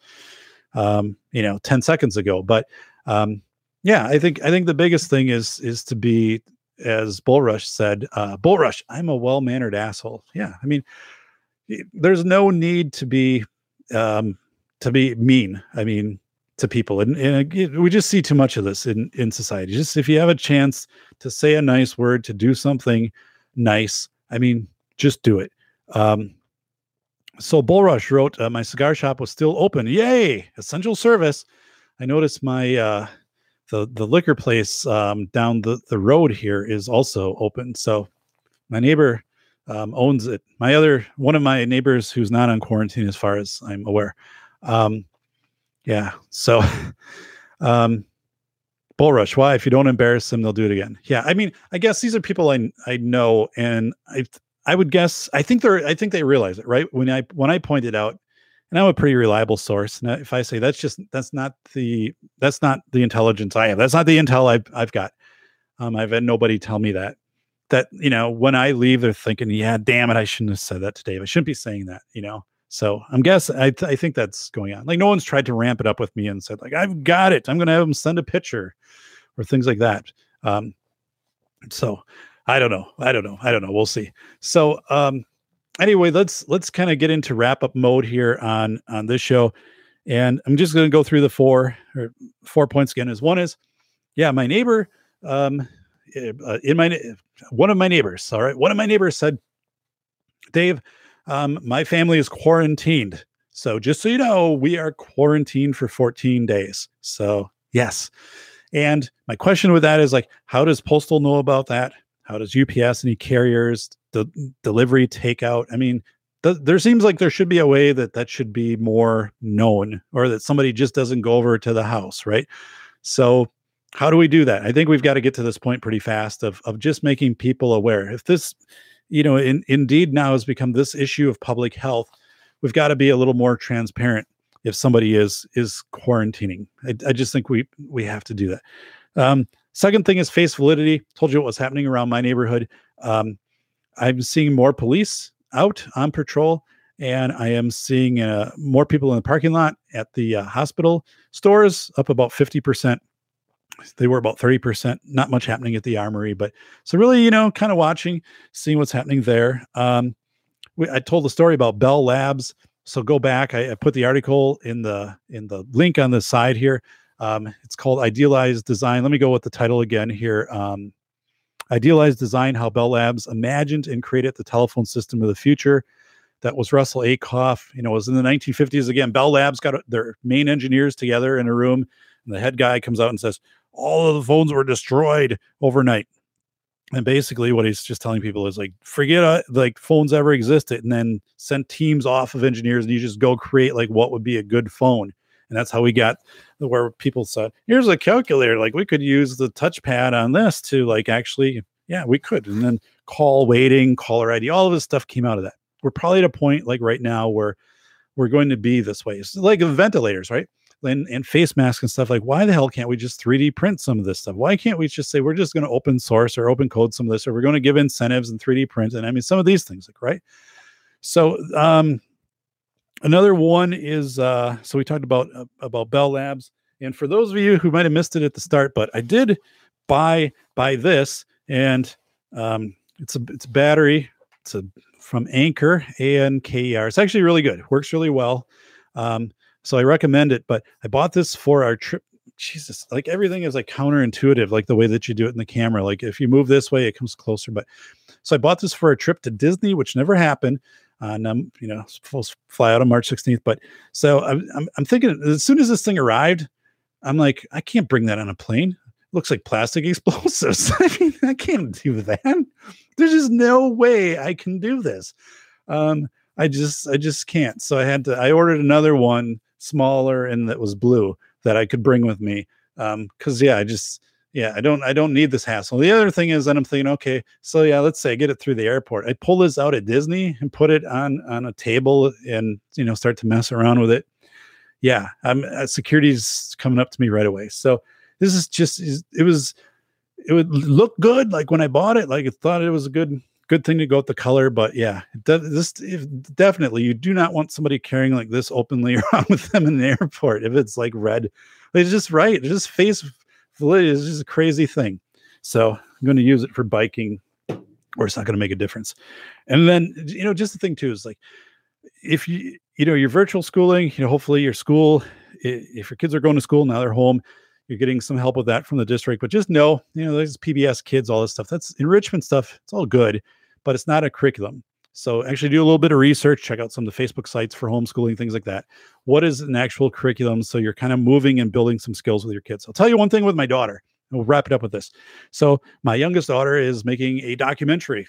um, you know, ten seconds ago. But um, yeah, I think I think the biggest thing is is to be, as Bullrush said, uh, Bullrush, I'm a well mannered asshole. Yeah, I mean, there's no need to be um, to be mean. I mean, to people, and, and we just see too much of this in in society. Just if you have a chance to say a nice word, to do something nice, I mean, just do it. Um, so Bullrush wrote, uh, "My cigar shop was still open. Yay! Essential service." I noticed my uh, the the liquor place um, down the the road here is also open. So my neighbor um, owns it. My other one of my neighbors who's not on quarantine, as far as I'm aware. Um, yeah. So, [laughs] um, Bullrush. Why? If you don't embarrass them, they'll do it again. Yeah. I mean, I guess these are people I I know, and I I would guess I think they're I think they realize it, right? When I when I pointed out, and I'm a pretty reliable source. And if I say that's just that's not the that's not the intelligence I have. That's not the intel I've I've got. Um, I've had nobody tell me that. That you know, when I leave, they're thinking, "Yeah, damn it, I shouldn't have said that to Dave. I shouldn't be saying that." You know. So I'm guessing I, th- I think that's going on. Like no one's tried to ramp it up with me and said like I've got it. I'm going to have them send a picture or things like that. Um, so I don't know. I don't know. I don't know. We'll see. So um anyway, let's let's kind of get into wrap up mode here on on this show. And I'm just going to go through the four or four points again. Is one is, yeah, my neighbor, um, eh, uh, in my one of my neighbors. All right, one of my neighbors said, Dave, um, my family is quarantined. So just so you know, we are quarantined for 14 days. So yes. And my question with that is like, how does Postal know about that? How does UPS, any carriers, the delivery, takeout? I mean, th- there seems like there should be a way that that should be more known, or that somebody just doesn't go over to the house, right? So, how do we do that? I think we've got to get to this point pretty fast of of just making people aware. If this, you know, in, indeed now has become this issue of public health, we've got to be a little more transparent if somebody is is quarantining. I, I just think we we have to do that. Um, second thing is face validity. Told you what was happening around my neighborhood. Um, I'm seeing more police out on patrol, and I am seeing uh, more people in the parking lot at the uh, hospital stores, up about fifty percent. They were about thirty percent. Not much happening at the armory, but so really, you know, kind of watching, seeing what's happening there. Um, we, I told the story about Bell Labs so go back. I, I, put the article in the in the link on the side here. Um, it's called Idealized Design. Let me go with the title again here. Um, Idealized Design: How Bell Labs Imagined and Created the Telephone System of the Future. That was Russell Ackoff. You know, it was in the 1950s. Again, Bell Labs got their main engineers together in a room, and the head guy comes out and says, "All of the phones were destroyed overnight." and basically what he's just telling people is like forget uh, like phones ever existed and then send teams off of engineers and you just go create like what would be a good phone and that's how we got where people said here's a calculator like we could use the touchpad on this to like actually yeah we could. And then call waiting caller id all of this stuff came out of that. We're probably at a point like right now where we're going to be this way. It's like ventilators right? And, and face masks and stuff like why the hell can't we just 3d print some of this stuff? Why can't we just say we're just going to open source or open code some of this or we're going to give incentives and 3d print and i mean some of these things like right? So um another one is uh so we talked about uh, about bell labs and for those of you who might have missed it at the start but i did buy buy this and um it's a it's a battery it's a from anker a-n-k-e-r it's actually really good works really well um so I recommend it. But I bought this for our trip. Jesus, like everything is like counterintuitive, like the way that you do it in the camera. Like if you move this way, it comes closer. But so I bought this for a trip to Disney, which never happened. And um, you know, supposed to fly out on March 16th. But so I'm, I'm, I'm thinking as soon as this thing arrived, I'm like, I can't bring that on a plane. It looks like plastic [laughs] explosives. [laughs] I mean, I can't do that. There's just no way I can do this. Um, I just, I just can't. So I had to. I ordered another one smaller and that was blue that I could bring with me. Um, cause yeah, I just, yeah, I don't, I don't need this hassle. The other thing is that I'm thinking, okay, so yeah, let's say I get it through the airport. I pull this out at Disney and put it on, on a table and, you know, start to mess around with it. Yeah. I'm uh, security's coming up to me right away. So this is just, it was, it would look good. Like when I bought it, like I thought it was a good, good thing to go with the color, but yeah, this definitely you do not want somebody carrying like this openly [laughs] around with them in the airport. If it's like red, it's just right. It's just face validity is just a crazy thing. So I'm going to use it for biking, or it's not going to make a difference. And then you know, just the thing too is like if you you know you're virtual schooling, you know, hopefully your school, if your kids are going to school now they're home, you're getting some help with that from the district. But just know, you know, there's PBS kids, all this stuff. That's enrichment stuff. It's all good but it's not a curriculum. So actually do a little bit of research, check out some of the Facebook sites for homeschooling, things like that. What is an actual curriculum? So you're kind of moving and building some skills with your kids. I'll tell you one thing with my daughter. We'll wrap it up with this. So my youngest daughter is making a documentary.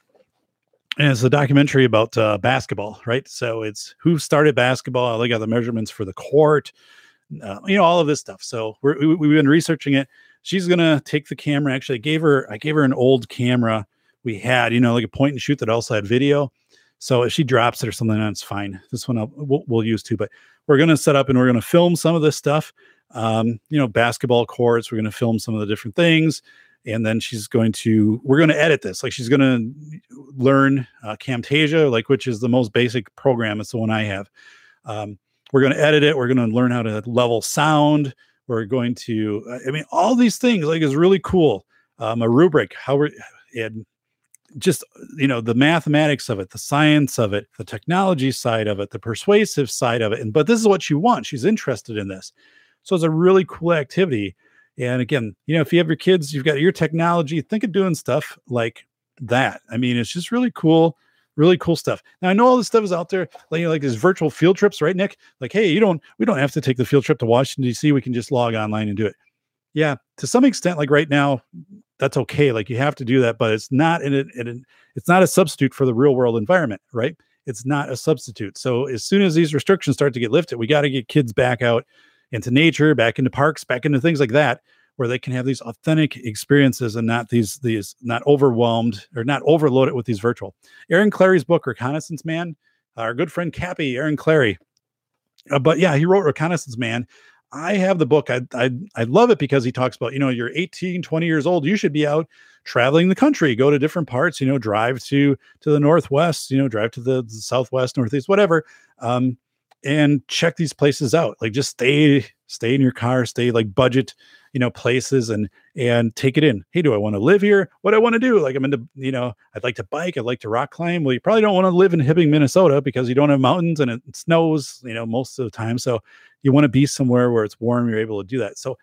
And it's a documentary about uh, basketball, right? So it's who started basketball. They got the measurements for the court, uh, you know, all of this stuff. So we have been researching it. She's gonna take the camera. Actually, I gave her I gave her an old camera we had, you know, like a point and shoot that also had video. So if she drops it or something, that's fine. This one I'll, we'll, we'll use too. But we're going to set up and we're going to film some of this stuff. Um, you know, basketball courts. We're going to film some of the different things, and then she's going to. We're going to edit this. Like she's going to learn uh, Camtasia, like which is the most basic program. It's the one I have. Um, we're going to edit it. We're going to learn how to level sound. We're going to. I mean, all these things like is really cool. Um, a rubric. How we're and just you know the mathematics of it the science of it the technology side of it the persuasive side of it and but this is what she wants she's interested in this so it's a really cool activity and again you know if you have your kids you've got your technology think of doing stuff like that i mean it's just really cool really cool stuff. Now I know all this stuff is out there, like you know, like these virtual field trips, right, Nick? Like, hey, you don't we don't have to take the field trip to Washington D.C. We can just log online and do it. Yeah, to some extent, like right now, that's okay. Like you have to do that, but it's not in it. It's not a substitute for the real world environment, right? It's not a substitute. So as soon as these restrictions start to get lifted, we got to get kids back out into nature, back into parks, back into things like that, where they can have these authentic experiences and not these these not overwhelmed or not overloaded with these virtual. Aaron Clarey's book, Reconnaissance Man, our good friend Cappy, Aaron Clary. Uh, but yeah, he wrote Reconnaissance Man. I have the book. I, I I love it because he talks about, you know, you're 18, 20 years old, you should be out traveling the country, go to different parts, you know, drive to to the northwest, you know, drive to the, the southwest, northeast, whatever. Um, and check these places out. Like just stay stay in your car, stay like budget, you know, places and and take it in. Hey, do I want to live here? What I want to do? Like I'm into, you know, I'd like to bike, I'd like to rock climb. Well, you probably don't want to live in Hibbing, Minnesota because you don't have mountains and it snows, you know, most of the time. So you want to be somewhere where it's warm, you're able to do that. So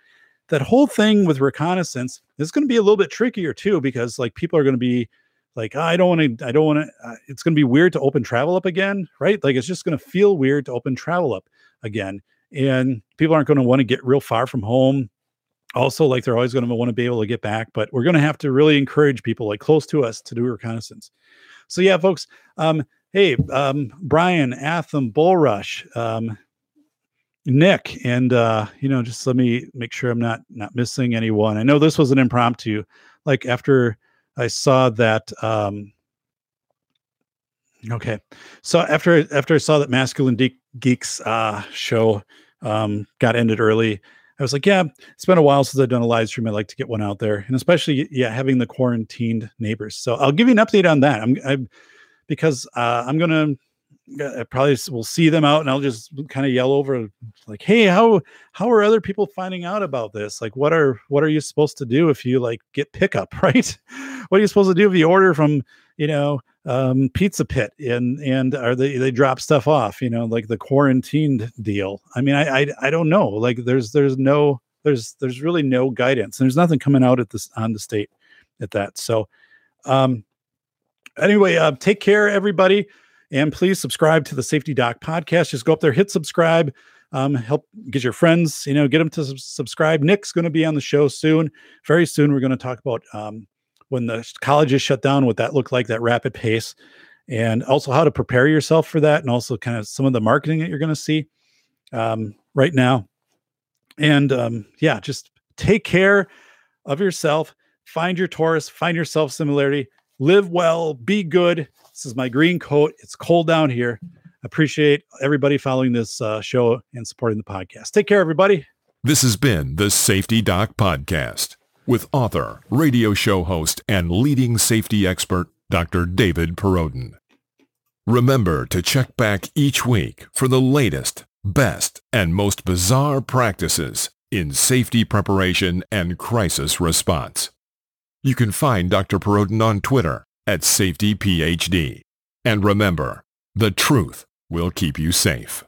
that whole thing with reconnaissance is going to be a little bit trickier too because like people are going to be like oh, i don't want to i don't want to uh, it's going to be weird to open travel up again right like it's just going to feel weird to open travel up again and people aren't going to want to get real far from home also like they're always going to want to be able to get back but we're going to have to really encourage people like close to us to do reconnaissance. So yeah folks um hey um brian atham bullrush um nick and uh you know just let me make sure i'm not not missing anyone. I know this was an impromptu like after i saw that um okay. So after after i saw that masculine De- geeks uh show um got ended early I was like, yeah, it's been a while since I've done a live stream. I'd like to get one out there, and especially yeah, having the quarantined neighbors. So I'll give you an update on that. I'm, I'm because uh, I'm gonna I probably will see them out, and I'll just kind of yell over like, hey, how how are other people finding out about this? Like, what are what are you supposed to do if you like get pickup, [laughs] right? what are you supposed to do if you order from you know um, Pizza Pit and and are they they drop stuff off? You know, like the quarantined deal. I mean, I I, I don't know. Like, there's there's no there's there's really no guidance. And there's nothing coming out at this on the state at that. So, um, anyway, uh, take care, everybody, and please subscribe to the Safety Doc podcast. Just go up there, hit subscribe. Um, help get your friends, you know, get them to subscribe. Nick's going to be on the show soon. Very soon, we're going to talk about um, when the colleges shut down, what that looked like, that rapid pace, and also how to prepare yourself for that, and also kind of some of the marketing that you're going to see um, right now. And um, yeah, just take care of yourself, find your torus, find your self similarity, live well, be good. This is my green coat. It's cold down here. Appreciate everybody following this uh, show and supporting the podcast. Take care, everybody. This has been the Safety Doc Podcast with author, radio show host, and leading safety expert, Dr. David Perodin. Remember to check back each week for the latest, best, and most bizarre practices in safety preparation and crisis response. You can find Dr. Perodin on Twitter at SafetyPhD. And remember, the truth will keep you safe.